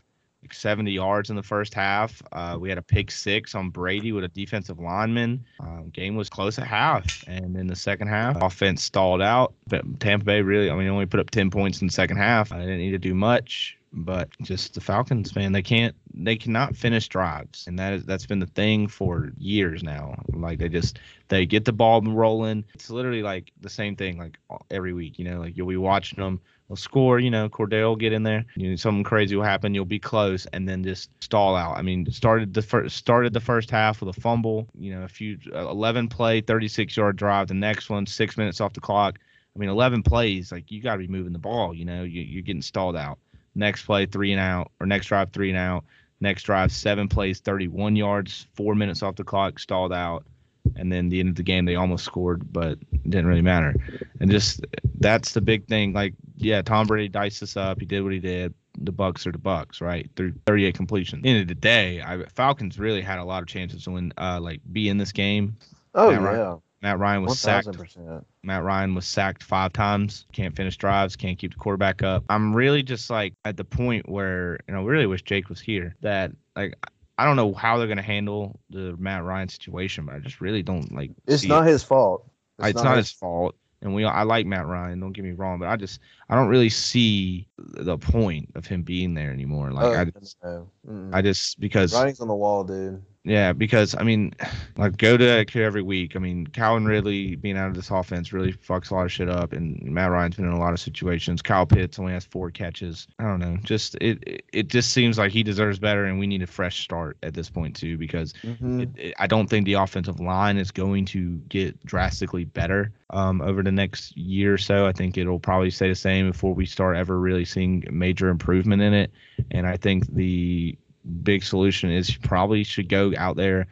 70 yards in the first half. Uh, we had a pick six on Brady with a defensive lineman. Um, game was close at half, and in the second half, offense stalled out. But Tampa Bay really, I mean, only put up 10 points in the second half. I didn't need to do much but just the Falcons, man, they can't, they cannot finish drives, and that is that's been the thing for years now. Like they just they get the ball rolling. It's literally like the same thing, like every week. You know, like you'll be watching them, they'll score. You know, Cordarrelle will get in there. You know, something crazy will happen. You'll be close, and then just stall out. I mean, started the first started the first half with a fumble. You know, a few uh, 11 play, 36 yard drive. The next one, six minutes off the clock. I mean, 11 plays, like you got to be moving the ball. You know, you, you're getting stalled out. Next play, three and out, or next drive, three and out. Next drive, seven plays, 31 yards, four minutes off the clock, stalled out. And then the end of the game, they almost scored, but it didn't really matter. And just that's the big thing. Like, yeah, Tom Brady diced us up. He did what he did. The Bucks are the Bucks, right? Threw 38 completions. End of the day, I, Falcons really had a lot of chances to win, uh, like be in this game. Oh Matt yeah. Ryan, Matt Ryan was 1, sacked. Matt Ryan was sacked five times. Can't finish drives. Can't keep the quarterback up. I'm really just like at the point where you know really wish Jake was here. That like I don't know how they're gonna handle the Matt Ryan situation, but I just really don't like. It's not it. his fault. It's, it's not, not his fault and we I like Matt Ryan. Don't get me wrong, but I just I don't really see the point of him being there anymore. Like oh, I just, I just because writing's on the wall, dude. Yeah, because I mean, [sighs] like go to every week. I mean, Calvin Ridley being out of this offense really fucks a lot of shit up, and Matt Ryan's been in a lot of situations. Kyle Pitts only has four catches. I don't know. Just it it just seems like he deserves better, and we need a fresh start at this point too, because mm-hmm. it, it, I don't think the offensive line is going to get drastically better um, over the next year or so. I think it'll probably stay the same before we start ever really seeing major improvement in it. And I think the big solution is you probably should go out there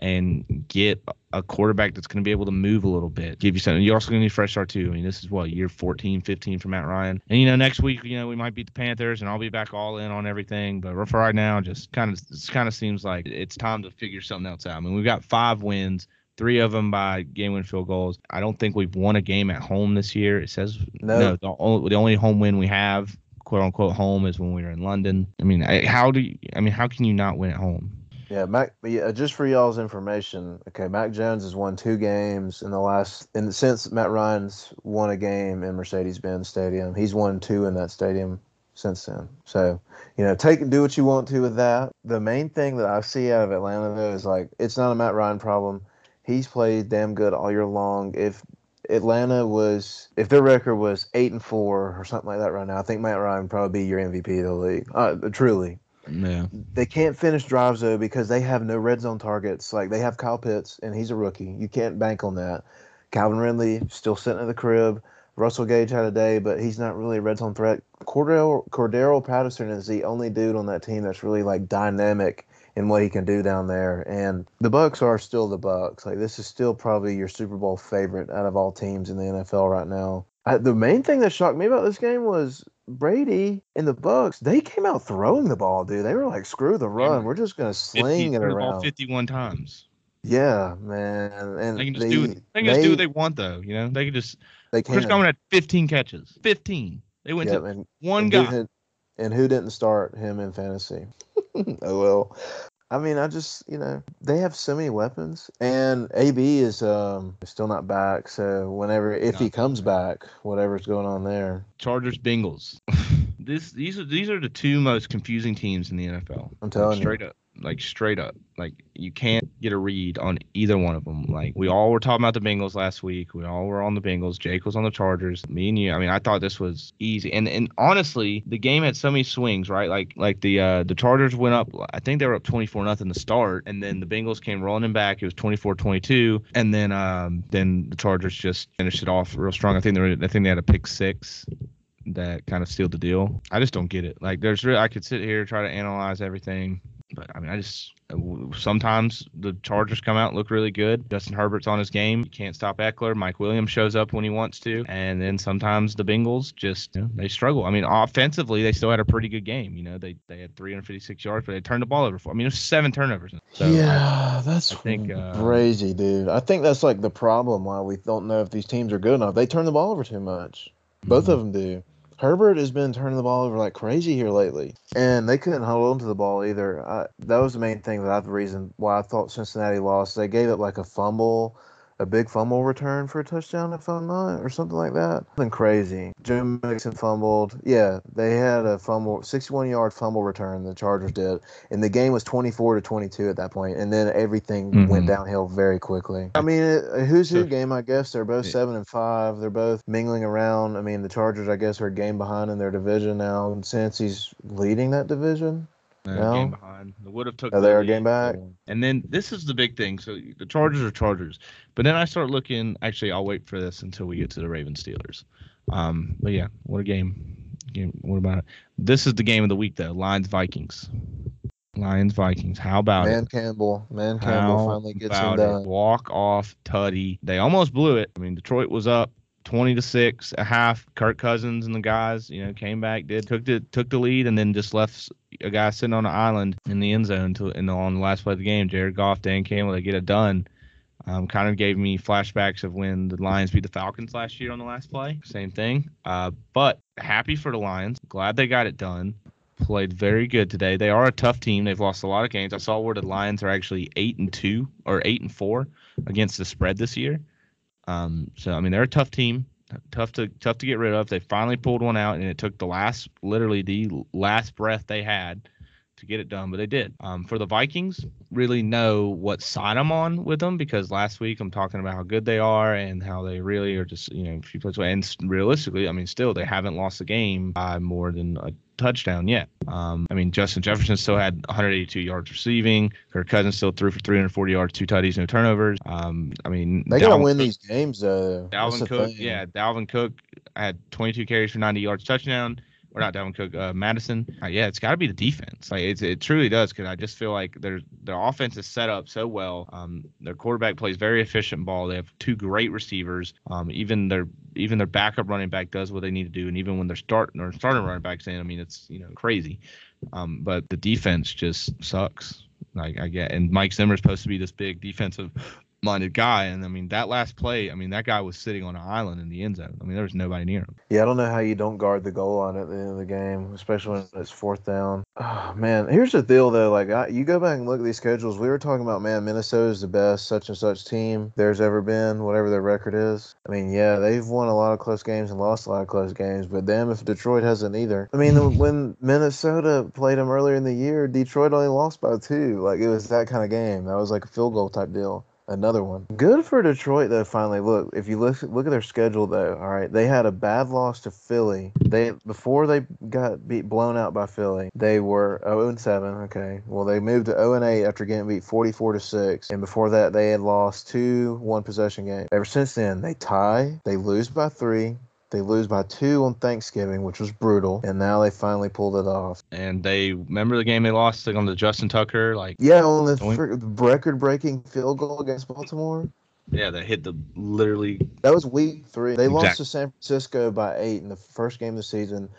and get a quarterback that's going to be able to move a little bit, give you something. You're also going to need fresh start too. I mean, this is what year 14, 15 for Matt Ryan. And you know, next week, you know, we might beat the Panthers, and I'll be back all in on everything. But for right now, just kind of, it kind of seems like it's time to figure something else out. I mean, we've got five wins, three of them by game-win field goals. I don't think we've won a game at home this year. It says no. no the, only, the only home win we have quote unquote home is when we were in London. I mean, I, how do you, I mean, how can you not win at home? Yeah, Mac. Yeah, just for y'all's information, okay, Mac Jones has won two games in the last, and since Matt Ryan's won a game in Mercedes-Benz Stadium, he's won two in that stadium since then. So, you know, take and do what you want to with that. The main thing that I see out of Atlanta though is like it's not a Matt Ryan problem. He's played damn good all year long. If Atlanta was if their record was eight and four or something like that right now, I think Matt Ryan would probably be your MVP of the league. Uh, truly. Yeah. They can't finish drives though because they have no red zone targets. Like they have Kyle Pitts and he's a rookie. You can't bank on that. Calvin Ridley still sitting at the crib. Russell Gage had a day, but he's not really a red zone threat. Cordell Cordarrelle Patterson is the only dude on that team that's really like dynamic and what he can do down there. And the Bucks are still the Bucks. Like this is still probably your Super Bowl favorite out of all teams in the NFL right now. I, the main thing that shocked me about this game was Brady and the Bucks. They came out throwing the ball, dude. They were like, "Screw the run. We're just gonna sling it around." Fifty-one times. Yeah, man. And they can just they, do. They can just do what they want, though. You know, they can just. They can. Chris Godwin had fifteen catches. Fifteen. They went to and, one and guy. Had, and who didn't start him in fantasy? [laughs] oh well. I mean, I just you know they have so many weapons, and AB is um still not back. So whenever if he comes back, whatever's going on there. Chargers Bengals. [laughs] this these are these are the two most confusing teams in the NFL. I'm telling straight you. Straight up. Like straight up. Like you can't get a read on either one of them. Like we all were talking about the Bengals last week. We all were on the Bengals. Jake was on the Chargers. Me and you. I mean, I thought this was easy. And and honestly, the game had so many swings, right? Like like the uh the Chargers went up. I think they were up 24 nothing to start, and then the Bengals came rolling back. It was 24-22, and then um then the Chargers just finished it off real strong. I think they were, I think they had a pick six that kind of sealed the deal. I just don't get it. Like there's really I could sit here try to analyze everything, but I mean I just sometimes the Chargers come out and look really good. Justin Herbert's on his game. You can't stop Ekeler. Mike Williams shows up when he wants to, and then sometimes the Bengals just you know, they struggle. I mean offensively they still had a pretty good game. You know they they had 356 yards, but they turned the ball over for. I mean it was seven turnovers. So yeah, I, that's I think, uh, crazy, dude. I think that's like the problem why we don't know if these teams are good enough. They turn the ball over too much. Both mm-hmm. of them do. Herbert has been turning the ball over like crazy here lately, and they couldn't hold on to the ball either. I, that was the main thing that I the reason why I thought Cincinnati lost. They gave up like a fumble a big fumble return for a touchdown, if I'm not, or something like that. Something crazy. Joe Mixon fumbled. Yeah, they had a fumble, 61 yard fumble return. The Chargers did, and the game was 24 to 22 at that point, and then everything mm-hmm. went downhill very quickly. I mean, a who's who game, I guess. They're both seven and five. They're both mingling around. I mean, the Chargers, I guess, are a game behind in their division now, and since he's leading that division. No? game behind. They would have took. Oh, they're a game back. And then this is the big thing. So the Chargers are Chargers, but then I start looking. Actually, I'll wait for this until we get to the Ravens Steelers. Um, but yeah, what a game. Game. What about it? This is the game of the week though. Lions Vikings. Lions Vikings. How about Man it? Campbell. Man Campbell How finally gets him done. Walk off tutty. They almost blew it. I mean, Detroit was up 20 to 6 a half kirk cousins and the guys you know came back did took the took the lead and then just left a guy sitting on an island in the end zone to in the, on the last play of the game jared goff dan campbell they get it done um, kind of gave me flashbacks of when the lions beat the falcons last year on the last play. Same thing. Uh, but happy for the lions. Glad they got it done. Played very good today. They are a tough team. They've lost a lot of games. I saw where the lions are actually eight and two or eight and four against the spread this year. Um, so I mean they're a tough team, tough to tough to get rid of. They finally pulled one out, and it took the last, literally the last breath they had to get it done, but they did. Um, for the Vikings, really know what side I'm on with them because last week I'm talking about how good they are and how they really are just you know a few plays away. And realistically, I mean, still they haven't lost a game by more than a touchdown yet. Um, I mean, Justin Jefferson still had 182 yards receiving. Kirk Cousins still threw for 340 yards, two tutties, no turnovers. Um, I mean, they gotta win Cook, these games though. Dalvin Cook, yeah, Dalvin Cook had 22 carries for 90 yards, touchdown or not Dalvin Cook, uh, Mattison. Uh, yeah, it's got to be the defense. Like it's, it truly does because I just feel like their their offense is set up so well. Um, their quarterback plays very efficient ball. They have two great receivers. Um, even their even their backup running back does what they need to do, and even when they're starting or starting running backs in, I mean it's you know crazy. Um, but the defense just sucks. Like I get, and Mike Zimmer's supposed to be this big defensive minded guy. And I mean, that last play, I mean, that guy was sitting on an island in the end zone. I mean, there was nobody near him. Yeah, I don't know how you don't guard the goal line at the end of the game, especially when it's fourth down. Oh, [sighs] man, here's the deal, though. Like, I, you go back and look at these schedules. We were talking about, man, Minnesota's the best such and such team there's ever been, whatever their record is. I mean, yeah, they've won a lot of close games and lost a lot of close games, but damn if Detroit hasn't either. I mean, [laughs] when Minnesota played them earlier in the year, Detroit only lost by two. Like, it was that kind of game. That was like a field goal type deal. Another one. Good for Detroit though. Finally, look if you look look at their schedule though. All right, they had a bad loss to Philly. They before they got beat blown out by Philly, they were 0 and 7. Okay, well they moved to 0 and 8 after getting beat 44 to six. And before that, they had lost two one possession games. Ever since then, they tie, they lose by three, they lose by two on Thanksgiving, which was brutal, and now they finally pulled it off. And they remember the game they lost like on the Justin Tucker, like yeah, on the fr- record-breaking field goal against Baltimore. Yeah, that hit the literally. That was week three. They exactly. lost to San Francisco by eight in the first game of the season.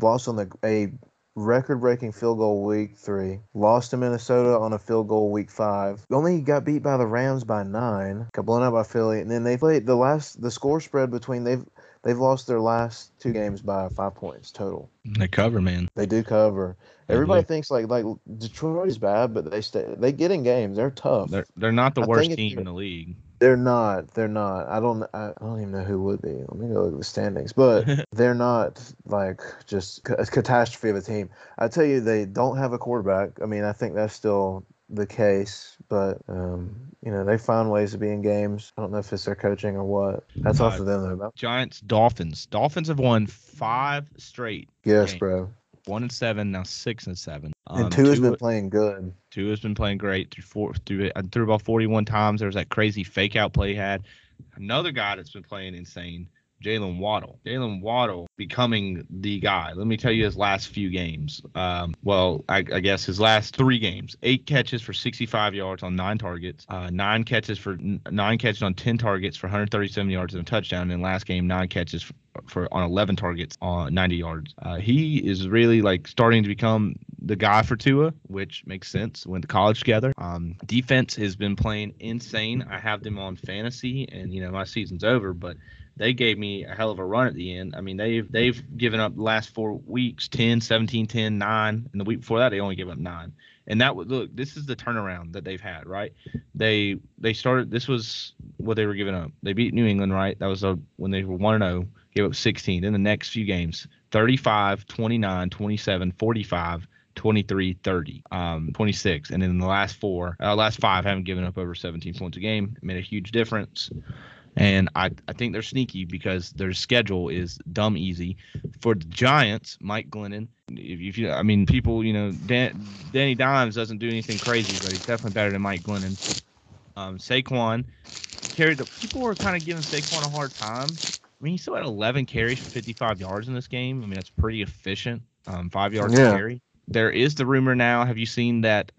Lost on the a record-breaking field goal week three. Lost to Minnesota on a field goal week five. Only got beat by the Rams by nine. Got blown out by Philly, and then they played the last the score spread between they've They've lost their last two games by five points total. They cover, man. They do cover. Everybody thinks like like Detroit is bad, but they stay they get in games. They're tough. They're they're not the I worst team in the league. They're not. They're not. I don't. I, don't even know who would be. Let me go look at the standings. But [laughs] they're not like just a catastrophe of a team. I tell you, they don't have a quarterback. I mean, I think that's still the case, but um, you know they find ways to be in games. I don't know if it's their coaching or what. That's uh, off to them though. Giants, Dolphins. Dolphins have won five straight. Yes, games. bro. One and seven, now six and seven. Um, and Tua has been playing good. Tua has been playing great through four through it. And through about forty one times. There was that crazy fake out play he had. Another guy that's been playing insane Jaylen Waddle. Jaylen Waddle becoming the guy. Let me tell you his last few games. Um, well, I, I, guess his last three games: eight catches for 65 yards on nine targets, uh, nine catches for nine catches on 10 targets for 137 yards and a touchdown. And last game, nine catches for, for on 11 targets on 90 yards. Uh, he is really like starting to become the guy for Tua, which makes sense. Went to college together. Um, defense has been playing insane. I have them on fantasy, and you know my season's over, but they gave me a hell of a run at the end. I mean, they've they've given up the last four weeks 10, 17, 10, 9. And the week before that, they only gave up nine. And that would look, this is the turnaround that they've had, right? They they started, this was what they were giving up. They beat New England, right? That was a, when they were 1 0, gave up 16. Then the next few games 35, 29, 27, 45. 23 30 um 26 and then in the last four uh, last five haven't given up over 17 points a game it made a huge difference and I, I think they're sneaky because their schedule is dumb easy. For the Giants, Mike Glennon, if, if you, I mean, people, you know, Dan, Danny Dimes doesn't do anything crazy, but he's definitely better than Mike Glennon. Um, Saquon carried the people were kind of giving Saquon a hard time. I mean, he still had 11 carries for 55 yards in this game. I mean, that's pretty efficient. Um, five yards yeah. carry. There is the rumor now. Have you seen that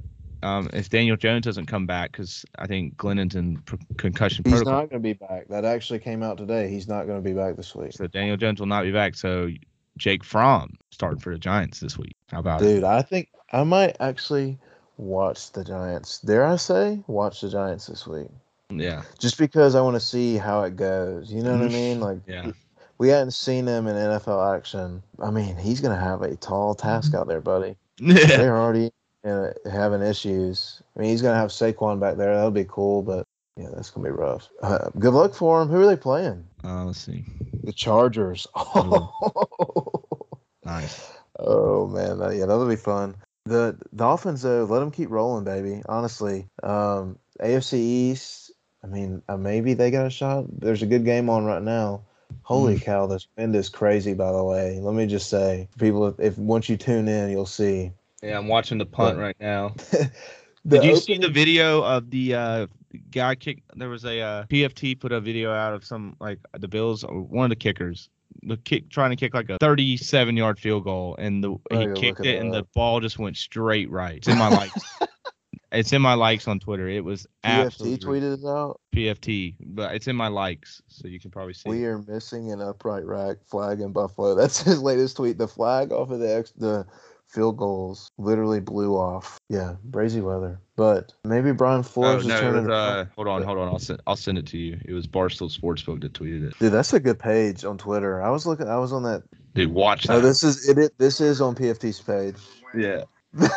um, if Daniel Jones doesn't come back, because I think Glennon's in concussion He's protocol. not going to be back. That actually came out today. He's not going to be back this week. So Daniel Jones will not be back. So Jake Fromm starting for the Giants this week. How about Dude, it? I think I might actually watch the Giants. Dare I say, watch the Giants this week? Yeah. Just because I want to see how it goes. You know what I mean? Like, yeah. We hadn't seen him in NFL action. I mean, he's going to have a tall task out there, buddy. [laughs] Yeah. They're already and having issues. I mean, he's gonna have Saquon back there. That'll be cool, but yeah, that's gonna be rough. Uh, good luck for him. Who are they playing? Uh, let's see. The Chargers. [laughs] Oh, nice. Oh man, that, yeah, that'll be fun. The Dolphins, though, let them keep rolling, baby. Honestly, um, AFC East. I mean, uh, maybe they got a shot. There's a good game on right now. Holy mm. cow, this wind is crazy. By the way, let me just say, people, if, if once you tune in, you'll see yeah, I'm watching the punt right now. [laughs] Did you open... see the video of the uh, guy kick? There was a uh, PFT put a video out of some like the Bills, one of the kickers, the kick trying to kick like a 37 yard field goal, and the oh, he kicked it, and the ball just went straight right. It's in my likes. [laughs] it's in my likes on Twitter. It was PFT tweeted it out. PFT, but it's in my likes, so you can probably see. We are missing an upright rack flag in Buffalo. [laughs] That's his latest tweet. The flag off of the ex- the field goals literally blew off. Yeah, brazy weather. But maybe Brian Flores oh, no, turning. Was, uh, hold on, hold on. I'll send I'll send it to you. It was Barstool Sportsbook that tweeted it. Dude, that's a good page on Twitter. I was looking. I was on that. Dude, watch that. Oh, this is it. it this is on PFT's page. Yeah. [laughs]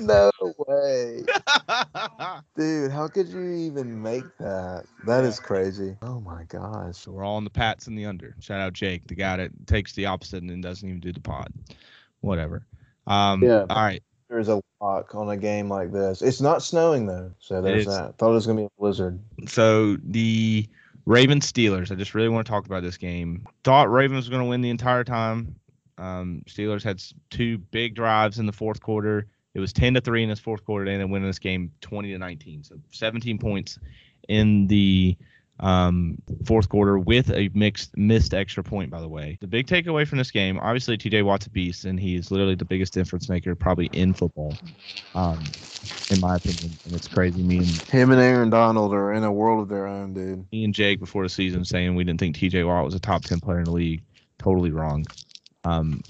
no way. [laughs] Dude, how could you even make that? That is crazy. Oh my gosh. So we're all on the Pats and the under. Shout out Jake, the guy that takes the opposite and doesn't even do the pod. Whatever. Um, yeah. All right. There's a lock on a game like this. It's not snowing though, so there's that. Thought it was gonna be a blizzard. So the Ravens Steelers. I just really want to talk about this game. Thought Ravens was gonna win the entire time. Um, Steelers had two big drives in the fourth quarter. It was 10 to 3 in this fourth quarter. And they ended up winning this game 20 to 19. So 17 points in the um, fourth quarter with a mixed missed extra point. By the way, the big takeaway from this game, obviously T.J. Watt's a beast, and he's literally the biggest difference maker probably in football, um, in my opinion. And it's crazy. Me and him and Aaron Donald are in a world of their own, dude. Me and Jake before the season saying we didn't think T.J. Watt was a top ten player in the league. Totally wrong. Um,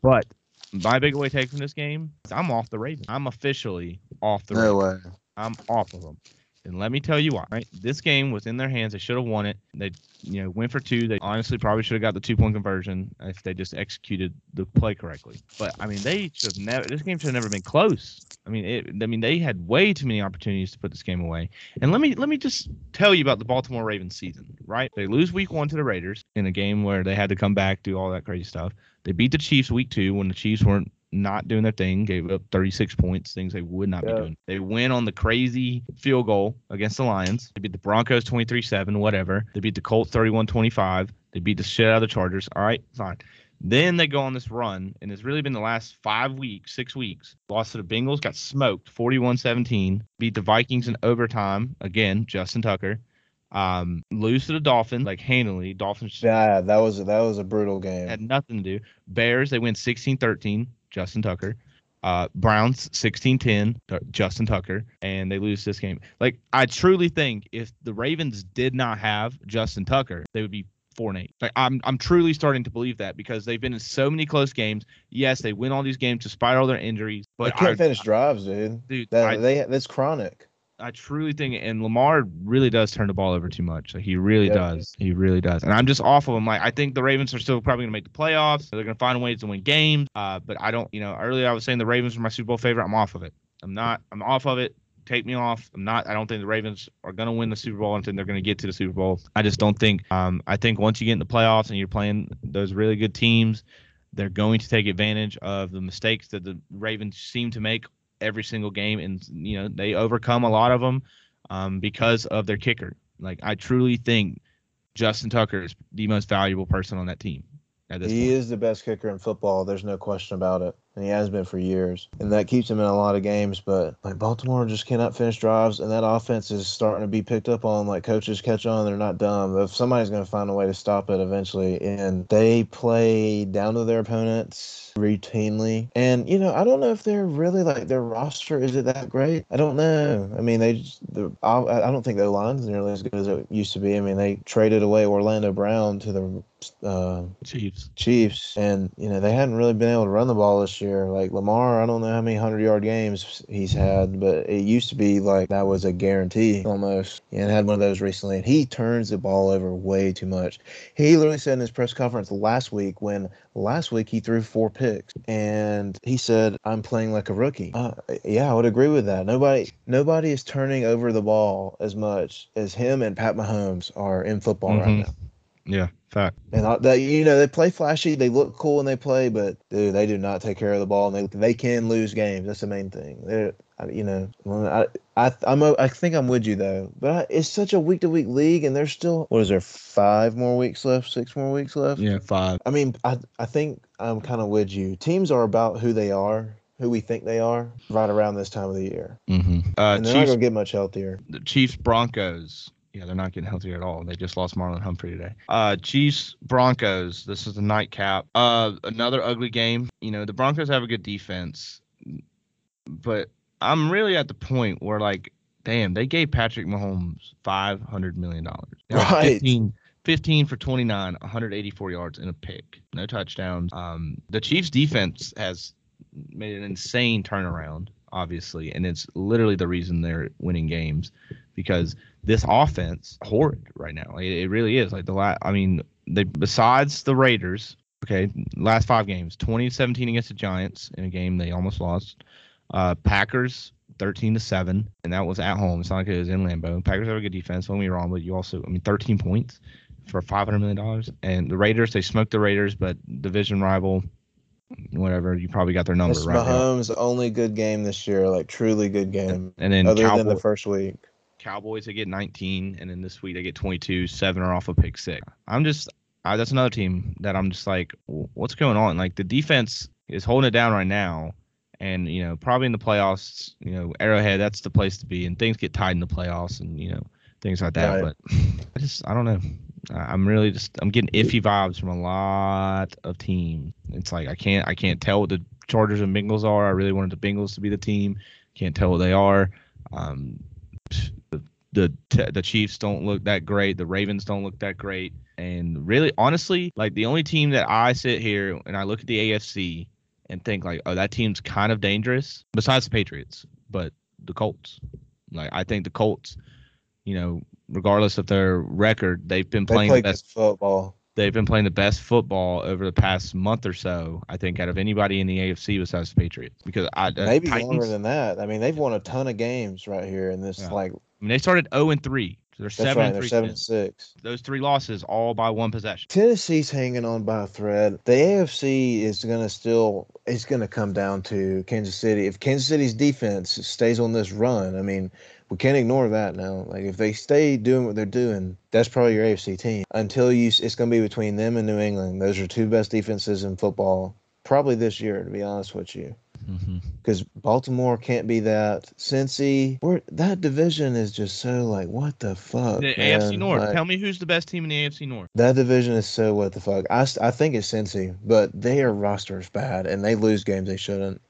but my big away take from this game I'm off the Ravens. I'm officially off the no Ravens. Way. I'm off of them. And let me tell you why. Right, this game was in their hands. They should have won it. They, you know, went for two. They honestly probably should have got the two point conversion if they just executed the play correctly. But I mean, they should have never. This game should have never been close. I mean, it, I mean, they had way too many opportunities to put this game away. And let me let me just tell you about the Baltimore Ravens season. Right, they lose week one to the Raiders in a game where they had to come back, do all that crazy stuff. They beat the Chiefs week two when the Chiefs weren't not doing their thing, gave up 36 points, things they would not yeah. be doing. They win on the crazy field goal against the Lions. They beat the Broncos 23 7, whatever. They beat the Colts 31 25. They beat the shit out of the Chargers. All right, fine. Then they go on this run, and it's really been the last five weeks, six weeks. Lost to the Bengals, got smoked 41 17. Beat the Vikings in overtime. Again, Justin Tucker. Um, lose to the Dolphins like handily. Dolphins. Yeah, that was that was a brutal game. Had nothing to do. Bears they win 16-13. Justin Tucker. Uh, Browns 16-10, Justin Tucker, and they lose this game. Like I truly think if the Ravens did not have Justin Tucker, they would be four and eight. Like I'm I'm truly starting to believe that because they've been in so many close games. Yes, they win all these games despite all their injuries, but they can't I, finish drives, dude. Dude, that, I, they that's chronic. I truly think, and Lamar really does turn the ball over too much. Like he really yeah. does. He really does. And I'm just off of him. Like I think the Ravens are still probably gonna make the playoffs. They're gonna find ways to win games. Uh, but I don't. You know, earlier I was saying the Ravens were my Super Bowl favorite. I'm off of it. I'm not. I'm off of it. Take me off. I'm not. I don't think the Ravens are gonna win the Super Bowl. I think they're gonna get to the Super Bowl. I just don't think. Um, I think once you get in the playoffs and you're playing those really good teams, they're going to take advantage of the mistakes that the Ravens seem to make every single game, and you know they overcome a lot of them um, because of their kicker. Like I truly think Justin Tucker is the most valuable person on that team. he point. is the best kicker in football. There's no question about it and he has been for years. And that keeps him in a lot of games. But like Baltimore just cannot finish drives, and that offense is starting to be picked up on. Like coaches catch on, they're not dumb. If somebody's going to find a way to stop it eventually, and they play down to their opponents routinely. And you know, I don't know if they're really like their roster is it that great? I don't know. I mean, they just the I, I don't think their line's nearly as good as it used to be. I mean, they traded away Orlando Brown to the uh, Chiefs. Chiefs, and you know they hadn't really been able to run the ball this year. Like Lamar, I don't know how many hundred yard games he's had, but it used to be like that was a guarantee almost. And had one of those recently, and he turns the ball over way too much. He literally said in his press conference last week when last week he threw four picks, and he said, "I'm playing like a rookie." Uh, yeah, I would agree with that. Nobody, nobody is turning over the ball as much as him and Pat Mahomes are in football mm-hmm. right now. Yeah, fact. And that you know they play flashy, they look cool when they play, but dude, they do not take care of the ball, and they they can lose games. That's the main thing. They're you know I I I'm I think I'm with you though, but it's such a week to week league, and there's still what is there five more weeks left, six more weeks left? Yeah, five. I mean, I I think I'm kind of with you. Teams are about who they are who we think they are right around this time of the year. Mm-hmm. Uh, and they're Chiefs, not going to get much healthier. The Chiefs Broncos yeah, they're not getting healthier at all. They just lost Marlon Humphrey today. Uh, Chiefs Broncos. This is the nightcap. Uh, another ugly game. You know, the Broncos have a good defense, but I'm really at the point where like, damn, they gave Patrick Mahomes five hundred million dollars. Right. 15, 15 for 29, 184 yards and a pick, no touchdowns. Um, the Chiefs defense has made an insane turnaround, obviously, and it's literally the reason they're winning games because this offense horrid right now. It, it really is. Like the last, I mean, they besides the Raiders, okay, last five games, 2017 against the Giants in a game they almost lost. Uh, Packers 13 to 7, and that was at home. It's not like it was in Lambeau. Packers have a good defense, don't get me wrong, but you also, I mean, 13 points for $500 million. And the Raiders, they smoked the Raiders, but division rival, whatever, you probably got their number it's right. Mahomes' now. only good game this year, like truly good game. And, and then other Cowboy, than the first week. Cowboys they get 19, and then this week they get 22. Seven are off a of pick six. I'm just I, that's another team that I'm just like, what's going on? Like the defense is holding it down right now, and you know probably in the playoffs, you know Arrowhead that's the place to be, and things get tied in the playoffs, and you know things like that. Right. But I just I don't know. I'm really just I'm getting iffy vibes from a lot of teams. It's like I can't I can't tell what the Chargers and Bengals are. I really wanted the Bengals to be the team. Can't tell what they are. Um, the the Chiefs don't look that great. The Ravens don't look that great. And really, honestly, like the only team that I sit here and I look at the AFC and think like, oh, that team's kind of dangerous. Besides the Patriots, but the Colts. Like I think the Colts, you know, regardless of their record, they've been They playing play the best. football. They've been playing the best football over the past month or so. I think out of anybody in the AFC besides the Patriots, because I uh, Maybe Titans, longer than that. I mean, they've won a ton of games right here in this Yeah. like I mean, they started 0 and 3. So they're that's seven right. and They're seven and six. Those three losses all by one possession. Tennessee's hanging on by a thread. The AFC is going to still it's going to come down to Kansas City. If Kansas City's defense stays on this run, I mean, we can't ignore that now. Like if they stay doing what they're doing, that's probably your AFC team. Until you, it's going to be between them and New England. Those are two best defenses in football, probably this year. To be honest with you. Mm-hmm. because Baltimore can't be that. Cincy, we're, that division is just so like what the fuck. The man? AFC North. Like, Tell me who's the best team in the AFC North. that division is so what the fuck. I I think it's Cincy, but their roster is bad and they lose games they shouldn't.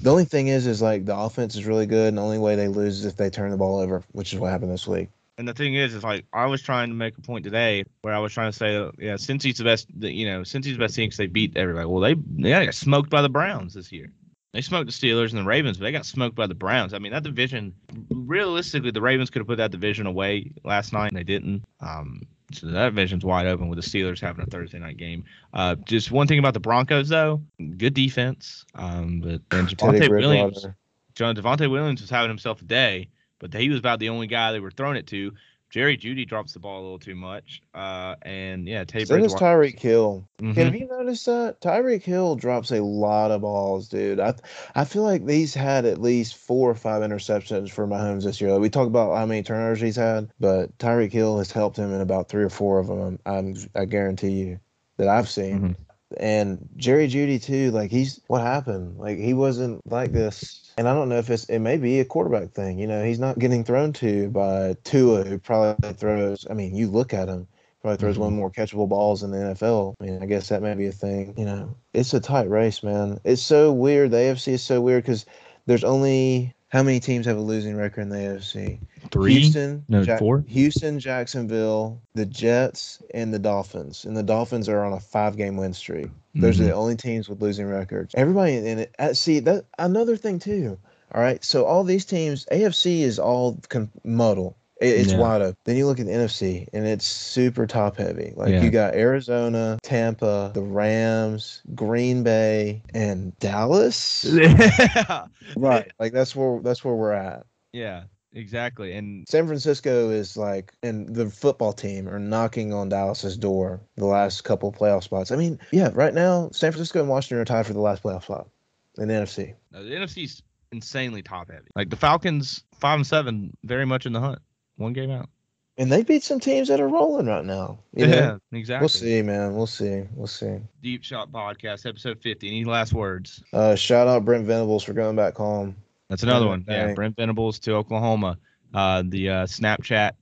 The only thing is, is like the offense is really good, and the only way they lose is if they turn the ball over, which is what happened this week. And the thing is, is like I was trying to make a point today where I was trying to say, uh, yeah, Cincy's the best. You know, Cincy's the best team because they beat everybody. Well, they they got smoked by the Browns this year. They smoked the Steelers and the Ravens, but they got smoked by the Browns. I mean, that division, realistically, the Ravens could have put that division away last night, and they didn't. Um, so that division's wide open with the Steelers having a Thursday night game. Uh, just one thing about the Broncos, though, good defense. Um, but and Javonte Williams, John Devontae Williams was having himself a day, but he was about the only guy they were throwing it to. Jerry Jeudy drops the ball a little too much. Uh, and yeah, Teddy So does. Tyreek Hill. Mhm. Have you noticed that Tyreek Hill drops a lot of balls, dude? I I feel like he's had at least four or five interceptions for Mahomes this year. Like, we talk about how many turnovers he's had, but Tyreek Hill has helped him in about three or four of them. I'm, I guarantee you that I've seen. Mhm. And Jerry Jeudy too. Like he's what happened? Like he wasn't like this. And I don't know if it's it may be a quarterback thing. You know, he's not getting thrown to by Tua, who probably throws. I mean, you look at him probably throws Mhm. one more catchable balls in the NFL. I mean, I guess that may be a thing. You know, it's a tight race, man. It's so weird. The AFC is so weird because there's only how many teams have a losing record in the AFC? Three? Houston, No, four? Houston, Jacksonville, the Jets, and the Dolphins. And the Dolphins are on a five-game win streak. Those are Mhm. the only teams with losing records. Everybody in it. uh, See that another thing too. All right, so all these teams, AFC is all com- muddle. It- It's Yeah. wide open. Then you look at the NFC, and it's super top heavy. Like Yeah. you got Arizona, Tampa, the Rams, Green Bay, and Dallas. yeah. [laughs] right, like that's where that's where we're at. Yeah, exactly. And San Francisco is like, and the football team are knocking on Dallas's door the last couple playoff spots. I mean, yeah, right now San Francisco and Washington are tied for the last playoff spot in the NFC. uh, the NFC's insanely top heavy. Like the Falcons, five and seven, very much in the hunt. One game out. And they beat some teams that are rolling right now. You know? yeah, exactly. We'll see, man. We'll see. We'll see. Deep Shot Podcast, episode 50. Any last words? Uh, shout out Brent Venables for going back home. That's another Yeah, one. Yeah. Brent Venables to Oklahoma. Uh, the uh, Snapchat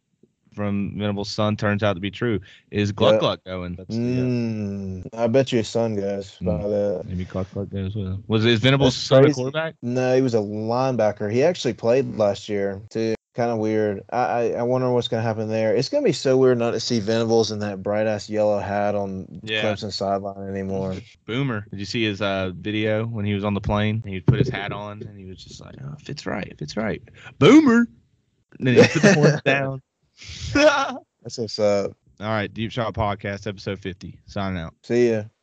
from Venables' son turns out to be true. Is Gluck Yeah. Gluck going? That's Mm, I bet you his son goes by Mm. that. maybe Gluck Gluck goes with him. Was is Venables' son a quarterback? No, he was a linebacker. He actually played last year too. Kind of weird. I, I I wonder what's gonna happen there. It's gonna be so weird not to see Venables in that bright ass yellow hat on Yeah. Clemson sideline anymore. Boomer. Did you see his uh, video when he was on the plane? He would put his hat on and he was just like, "Oh, if it's right, if it's right." Boomer. And then he put the horns [laughs] down. That's what's up. All right, Deep Shot Podcast, episode 50. Signing out. See ya.